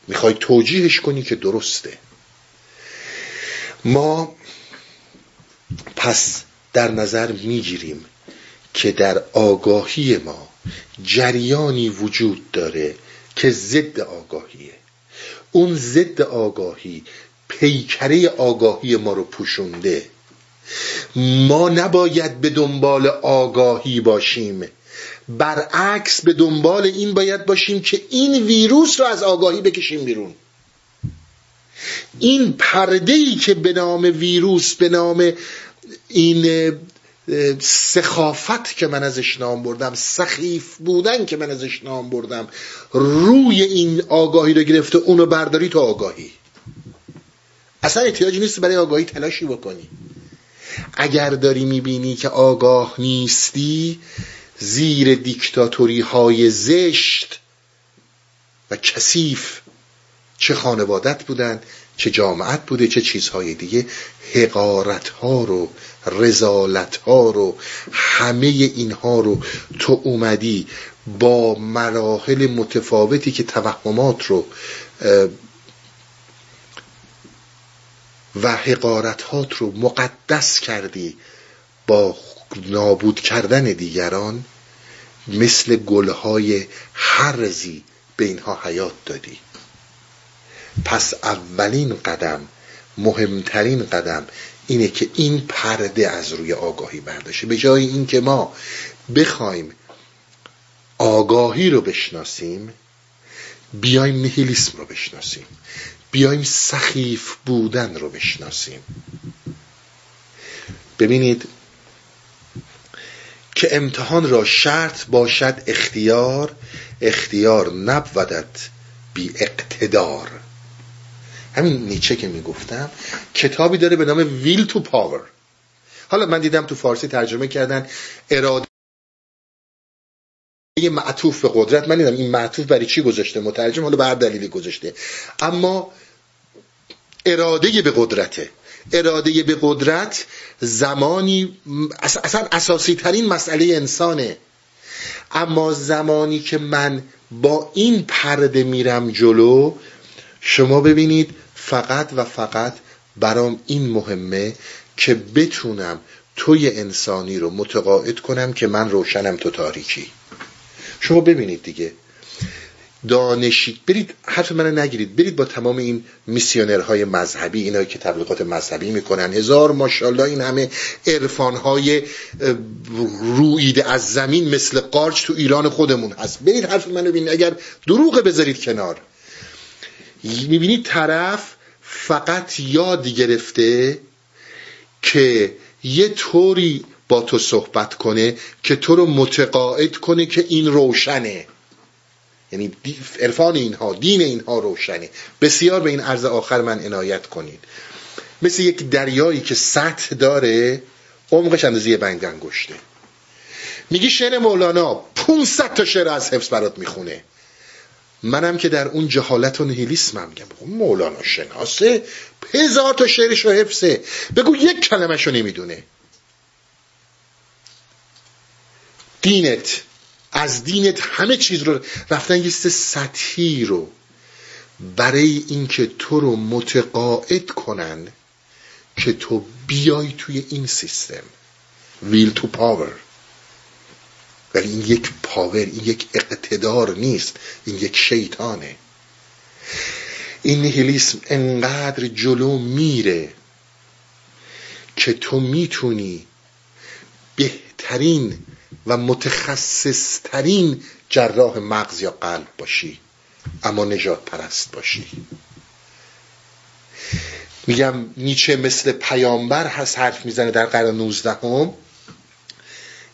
می‌خوای توجیهش کنی که درسته. ما پس در نظر می‌گیریم که در آگاهی ما جریانی وجود داره که ضد آگاهیه. اون ضد آگاهی پیکره آگاهی ما رو پوشونده. ما نباید به دنبال آگاهی باشیم. برعکس به دنبال این باید باشیم که این ویروس رو از آگاهی بکشیم بیرون. این پرده ای که به نام ویروس به نام این سخافت که من ازش نام بردم سخیف بودن که من ازش نام بردم روی این آگاهی رو گرفته اونو برداری تو آگاهی. اصلا احتیاجی نیست برای آگاهی تلاشی بکنی. اگر داری می‌بینی که آگاه نیستی زیر دیکتاتوری های زشت و کثیف چه خانوادت بودن چه جامعت بوده چه چیزهای دیگه حقارت ها رو رزالت ها رو همه اینها رو تو اومدی با مراحل متفاوتی که توهمات رو و حقارتات رو مقدس کردی با نابود کردن دیگران مثل گلهای هرزی به اینها حیات دادی. پس اولین قدم مهمترین قدم اینه که این پرده از روی آگاهی برداشته. به جای اینکه ما بخوایم آگاهی رو بشناسیم بیایم نهیلیسم رو بشناسیم. بیایم سخیف بودن رو بشناسیم. ببینید که امتحان را شرط باشد اختیار اختیار نبودد بی اقتدار. همین نیچه که می‌گفتم کتابی داره به نام ویل تو پاور. حالا من دیدم تو فارسی ترجمه کردن اراده یه معطوف به قدرت. من دیدم این معطوف برای چی گذاشته؟ مترجم حالا به دلیلی گذاشته. اما اراده به قدرته. اراده به قدرت زمانی اصلا اساسی ترین مسئله انسانه. اما زمانی که من با این پرده میرم جلو شما ببینید فقط و فقط برام این مهمه که بتونم توی انسانی رو متقاعد کنم که من روشنم تو تاریکی. شما ببینید دیگه دانشید برید حرف من نگیرید. برید با تمام این میسیونرهای مذهبی اینایی که تبلیغات مذهبی می‌کنن. هزار ماشاءالله این همه عرفانهای رویده از زمین مثل قارچ تو ایران خودمون هست. برید حرف منو ببینید. اگر دروغ بذارید کنار. می‌بینید طرف فقط یاد گرفته که یه طوری با تو صحبت کنه که تو رو متقاعد کنه که این روشنه. یعنی عرفان اینها دین اینها روشنه. بسیار به این عرض آخر من عنایت کنید. مثل یک دریایی که سطح داره عمقش اندازه یه بنگ انگشته. میگی شعر مولانا 500 تا شعر از حفظ برات می‌خونه. منم که در اون جهالت و نهیلیسمم میگم مولانا شناسه هزار تا شعرش رو حفظه. بگو یک کلمش رو نمی‌دونه. دینت. از دینت همه چیز رو رفتن یه سطحی رو برای اینکه تو رو متقاعد کنن که تو بیای توی این سیستم. ویل تو پاور ولی این یک پاور این یک اقتدار نیست. این یک شیطانه. این نهیلیسم انقدر جلو میره که تو می‌تونی بهترین و متخصصترین جراح مغز یا قلب باشی اما نجات پرست باشی. میگم نیچه مثل پیامبر هست حرف می‌زنه در قرن 19 هم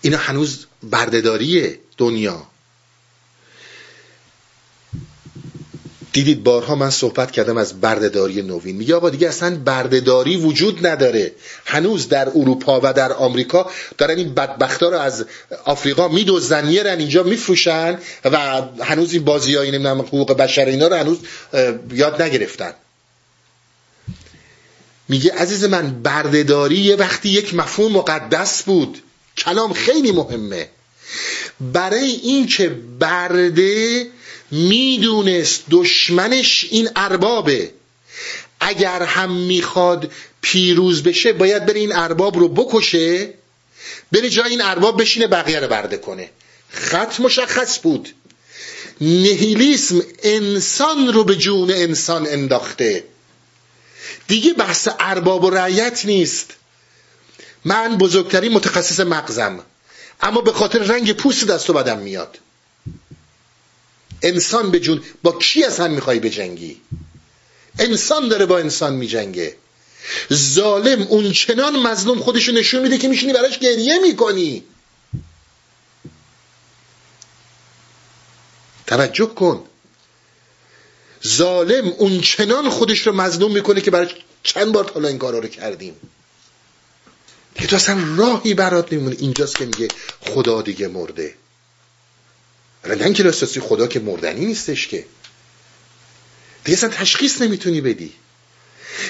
اینا هنوز بردهداریه دنیا. دیدید بارها من صحبت کردم از بردهداری نوین. میگه آقا دیگه اصلا بردهداری وجود نداره. هنوز در اروپا و در آمریکا دارن این بدبختا رو از آفریقا میدوزن میرن اینجا میفروشن و هنوز این بازی های نمی‌دونم حقوق بشر اینا رو هنوز یاد نگرفتن. میگه عزیز من بردهداری یه وقتی یک مفهوم مقدس بود. کلام خیلی مهمه. برای اینکه برده می‌دونست دشمنش این اربابه. اگر هم می‌خواد پیروز بشه باید بره این ارباب رو بکشه بره جای این ارباب بشینه بقیه رو برده کنه. خط مشخص بود. نهیلیسم انسان رو به جون انسان انداخته. دیگه بحث ارباب و رعیت نیست. من بزرگترین متخصص مغزم. اما به خاطر رنگ پوست دست و بدم میاد. انسان به جون با کی اصلا می‌خوای بجنگی؟ انسان داره با انسان میجنگه. ظالم اون چنان مظلوم خودشو نشون میده که میشینی براش گریه می‌کنی. توجه کن. ظالم اون چنان خودش رو مظلوم می‌کنه که براش چند بار حالا این کارا رو کردیم. دیگه تو اصلا راهی برات نمیمونه. اینجاست که میگه خدا دیگه مرده. نه که خدا که مردنی نیستش که. دیگه اصلا تشخیص نمی‌تونی بدی.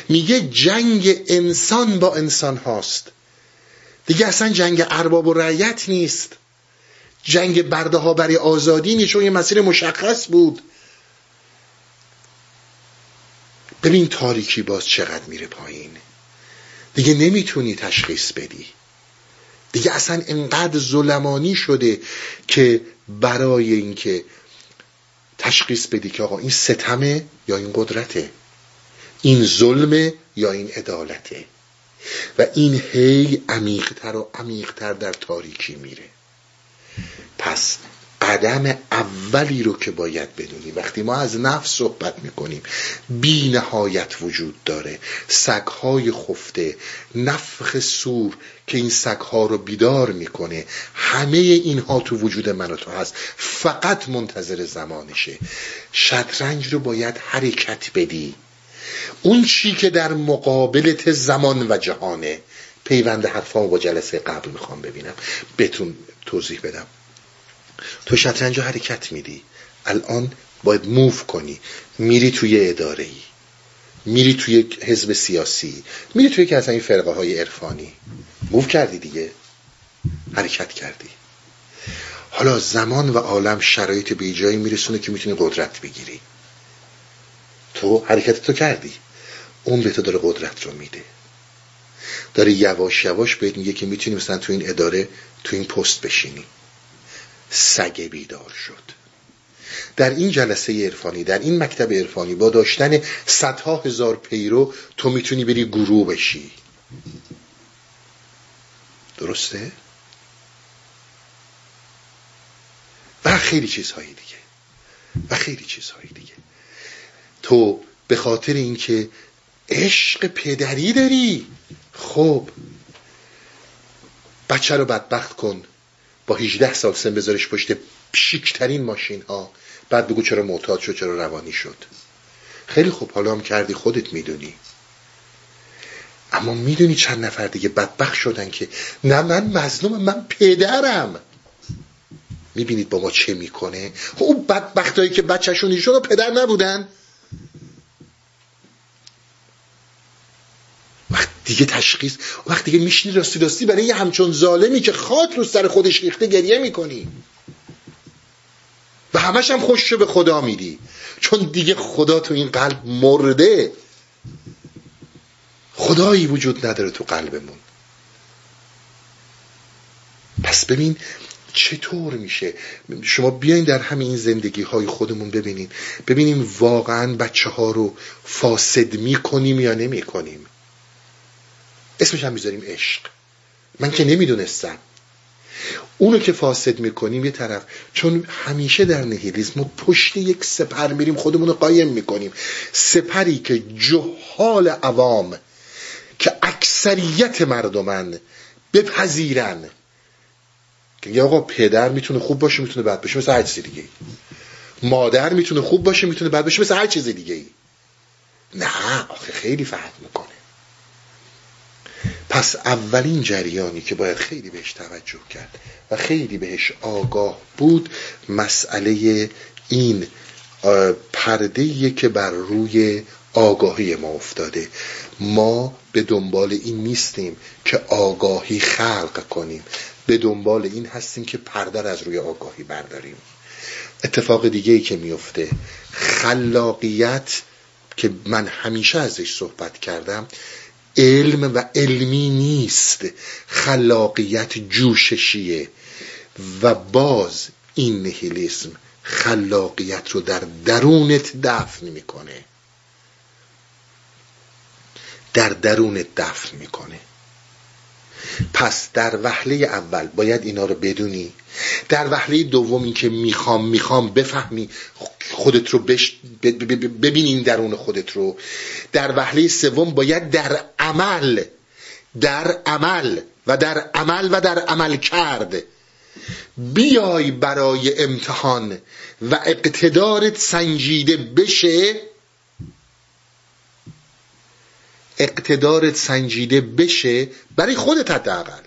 میگه جنگ انسان با انسان هاست. دیگه اصلا جنگ ارباب و رعیت نیست. جنگ برده ها برای آزادی نیست چون یه مسیر مشخص بود. ببین تاریکی باز چقدر میره پایین. دیگه نمی‌تونی تشخیص بدی. دیگه اصلا انقدر ظلمانی شده که برای اینکه تشخیص بدی که آقا این ستمه یا این قدرته این ظلمه یا این عدالته. و این هی عمیقتر و عمیقتر در تاریکی میره. پس قدم اولی رو که باید بدونی وقتی ما از نفس صحبت می‌کنیم بی نهایت وجود داره. سگهای خفته نفخ سور که این سگها رو بیدار می‌کنه همه اینها تو وجود من و تو هست. فقط منتظر زمانشه. شطرنج رو باید حرکت بدی. اون چی که در مقابلت زمان و جهانه. پیوند حرفامو با جلسه قبل می‌خوام ببینم. بهتون توضیح بدم. تو شطرنج حرکت میدی. الان باید موف کنی. میری توی اداره ای میری توی حزب سیاسی میری توی که از این فرقه های عرفانی. موف کردی دیگه. حرکت کردی. حالا زمان و عالم شرایط به جایی میرسونه که می‌تونی قدرت بگیری. تو حرکت تو کردی. اون به تو داره قدرت رو میده. داره یواش یواش بهت میگه که می‌تونی مثلا تو این اداره تو این پست بشینی. سگ بیدار شد. در این جلسه عرفانی در این مکتب عرفانی با داشتن صدها هزار پیرو تو می‌تونی بری گروه بشی. درسته؟ و خیلی چیزهایی دیگه. و خیلی چیزهایی دیگه. تو به خاطر اینکه عشق پدری داری خب بچه رو بدبخت کن. با 18 سال سن بذارش پشت شیکترین ماشین ها بعد بگو چرا معتاد شد چرا روانی شد. خیلی خوب حالا هم کردی خودت می‌دونی. اما می‌دونی چند نفر دیگه بدبخت شدن که نه من مظلوم من پدرم. می‌بینید با ما چه می‌کنه؟ خب اون بدبختایی که بچهشون شد پدر نبودن. دیگه تشخیص وقتی دیگه میشنی راستی راستی برای یه همچون ظالمی که خاک رو سر خودش ریخته گریه می‌کنی. و همش هم خوش به خدا میدی. چون دیگه خدا تو این قلب مرده. خدایی وجود نداره تو قلبمون. پس ببین چطور میشه؟ شما بیاین در همین زندگی های خودمون ببینیم. ببینیم واقعا بچه ها رو فاسد می‌کنیم یا نمی‌کنیم. اسمش هم می‌ذاریم عشق. من که نمی‌دونستم. اونو که فاسد می‌کنیم یه طرف. چون همیشه در نهیلیزم ما پشت یک سپر میریم خودمون رو قایم می‌کنیم. سپری که جهال عوام که اکثریت مردمن بپذیرن. که یا آقا پدر می‌تونه خوب باشه می‌تونه بد باشه مثل هر چیز دیگه مادر می‌تونه خوب باشه می‌تونه بد باشه مثل هر چیز دیگه نه آخه خیلی فرق می‌کنه. پس اولین جریانی که باید خیلی بهش توجه کرد و خیلی بهش آگاه بود مسئله این پرده که بر روی آگاهی ما افتاده. ما به دنبال این نیستیم که آگاهی خلق کنیم. به دنبال این هستیم که پرده از روی آگاهی برداریم. اتفاق دیگه ای که میفته خلاقیت که من همیشه ازش صحبت کردم علم و علمی نیست. خلاقیت جوششیه. و باز این نهیلیسم خلاقیت رو در درونت دفن می‌کنه. در درونت دفن می‌کنه. پس در وهله اول باید اینا رو بدونی. در وهله دوم که می‌خوام می‌خوام بفهمی خودت رو بش ببینین درون خودت رو. در وهله سوم باید در عمل در عمل و در عمل و در عمل کرد. بیای برای امتحان و اقتدارت سنجیده بشه. اقتدارت سنجیده بشه برای خودت حداقل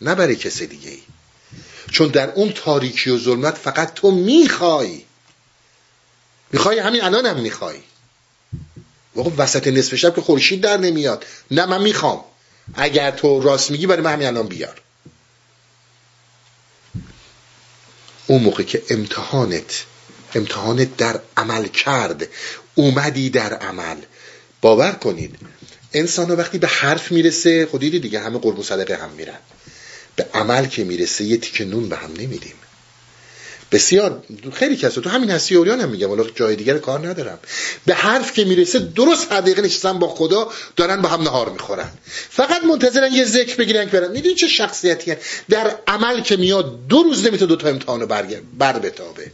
نه برای کسی دیگه چون در اون تاریکی و ظلمت فقط تو می‌خوای. می‌خوای همین الان هم می‌خوای. واقع وسط نصف شب که خورشید در نمیاد. نه من می‌خوام. اگر تو راست میگی برای من همین الان بیار. اون موقع که امتحانت امتحانت در عمل کرد اومدی در عمل. باور کنید انسان وقتی به حرف می‌رسه خودی دیگه همه قرب و صدقه هم میرن. به عمل که می‌رسه یه تیکه نون به هم نمیدیم. بسیار خیلی کسا تو همین هستی اوریان هم میگم. ولی جای دیگر کار ندارم. به حرف که می‌رسه درست هر دقیقه نشستن با خدا دارن با هم نهار می‌خورن. فقط منتظرن یه ذکر بگیرن که برن. می‌دونی چه شخصیتی در عمل که میاد دو روز نمی‌تونه دو تا امتحانو بر بتابه.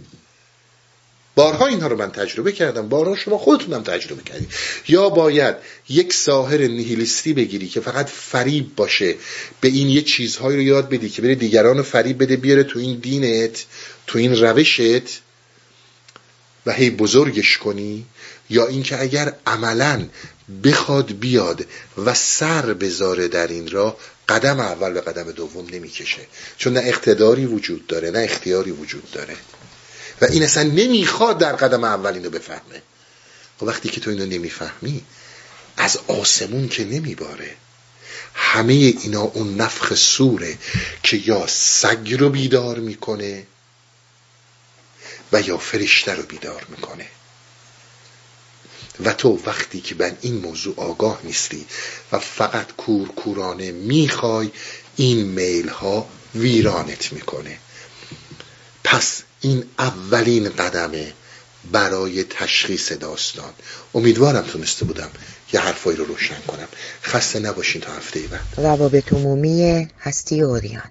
بارها اینها رو من تجربه کردم. بارها شما خودتونم تجربه کردید. یا باید یک ساهر نیهیلیستی بگیری که فقط فریب باشه به این یه چیزهایی رو یاد بدی که بره دیگران رو فریب بده بیاره تو این دینت. تو این روشت و هی بزرگش کنی یا اینکه اگر عملا بخواد بیاد و سر بذاره در این را قدم اول به قدم دوم نمی‌کشه. چون نه اقتداری وجود داره نه اختیاری وجود داره. و این اصلا نمی‌خواد در قدم اول اینو بفهمه. و خب وقتی که تو اینو نمی‌فهمی از آسمون که نمیباره. همه اینا اون نفخ سوره که یا سگ رو بیدار می‌کنه و یا فرشته رو بیدار می‌کنه. و تو وقتی که به این موضوع آگاه نیستی و فقط کور کورانه می‌خوای این میل ها ویرانت می‌کنه. پس این اولین قدمه برای تشخیص داستان. امیدوارم تونسته بودم یه حرفایی رو روشن کنم. خسته نباشین تا هفته بعد. روابط عمومی هستی اوریان.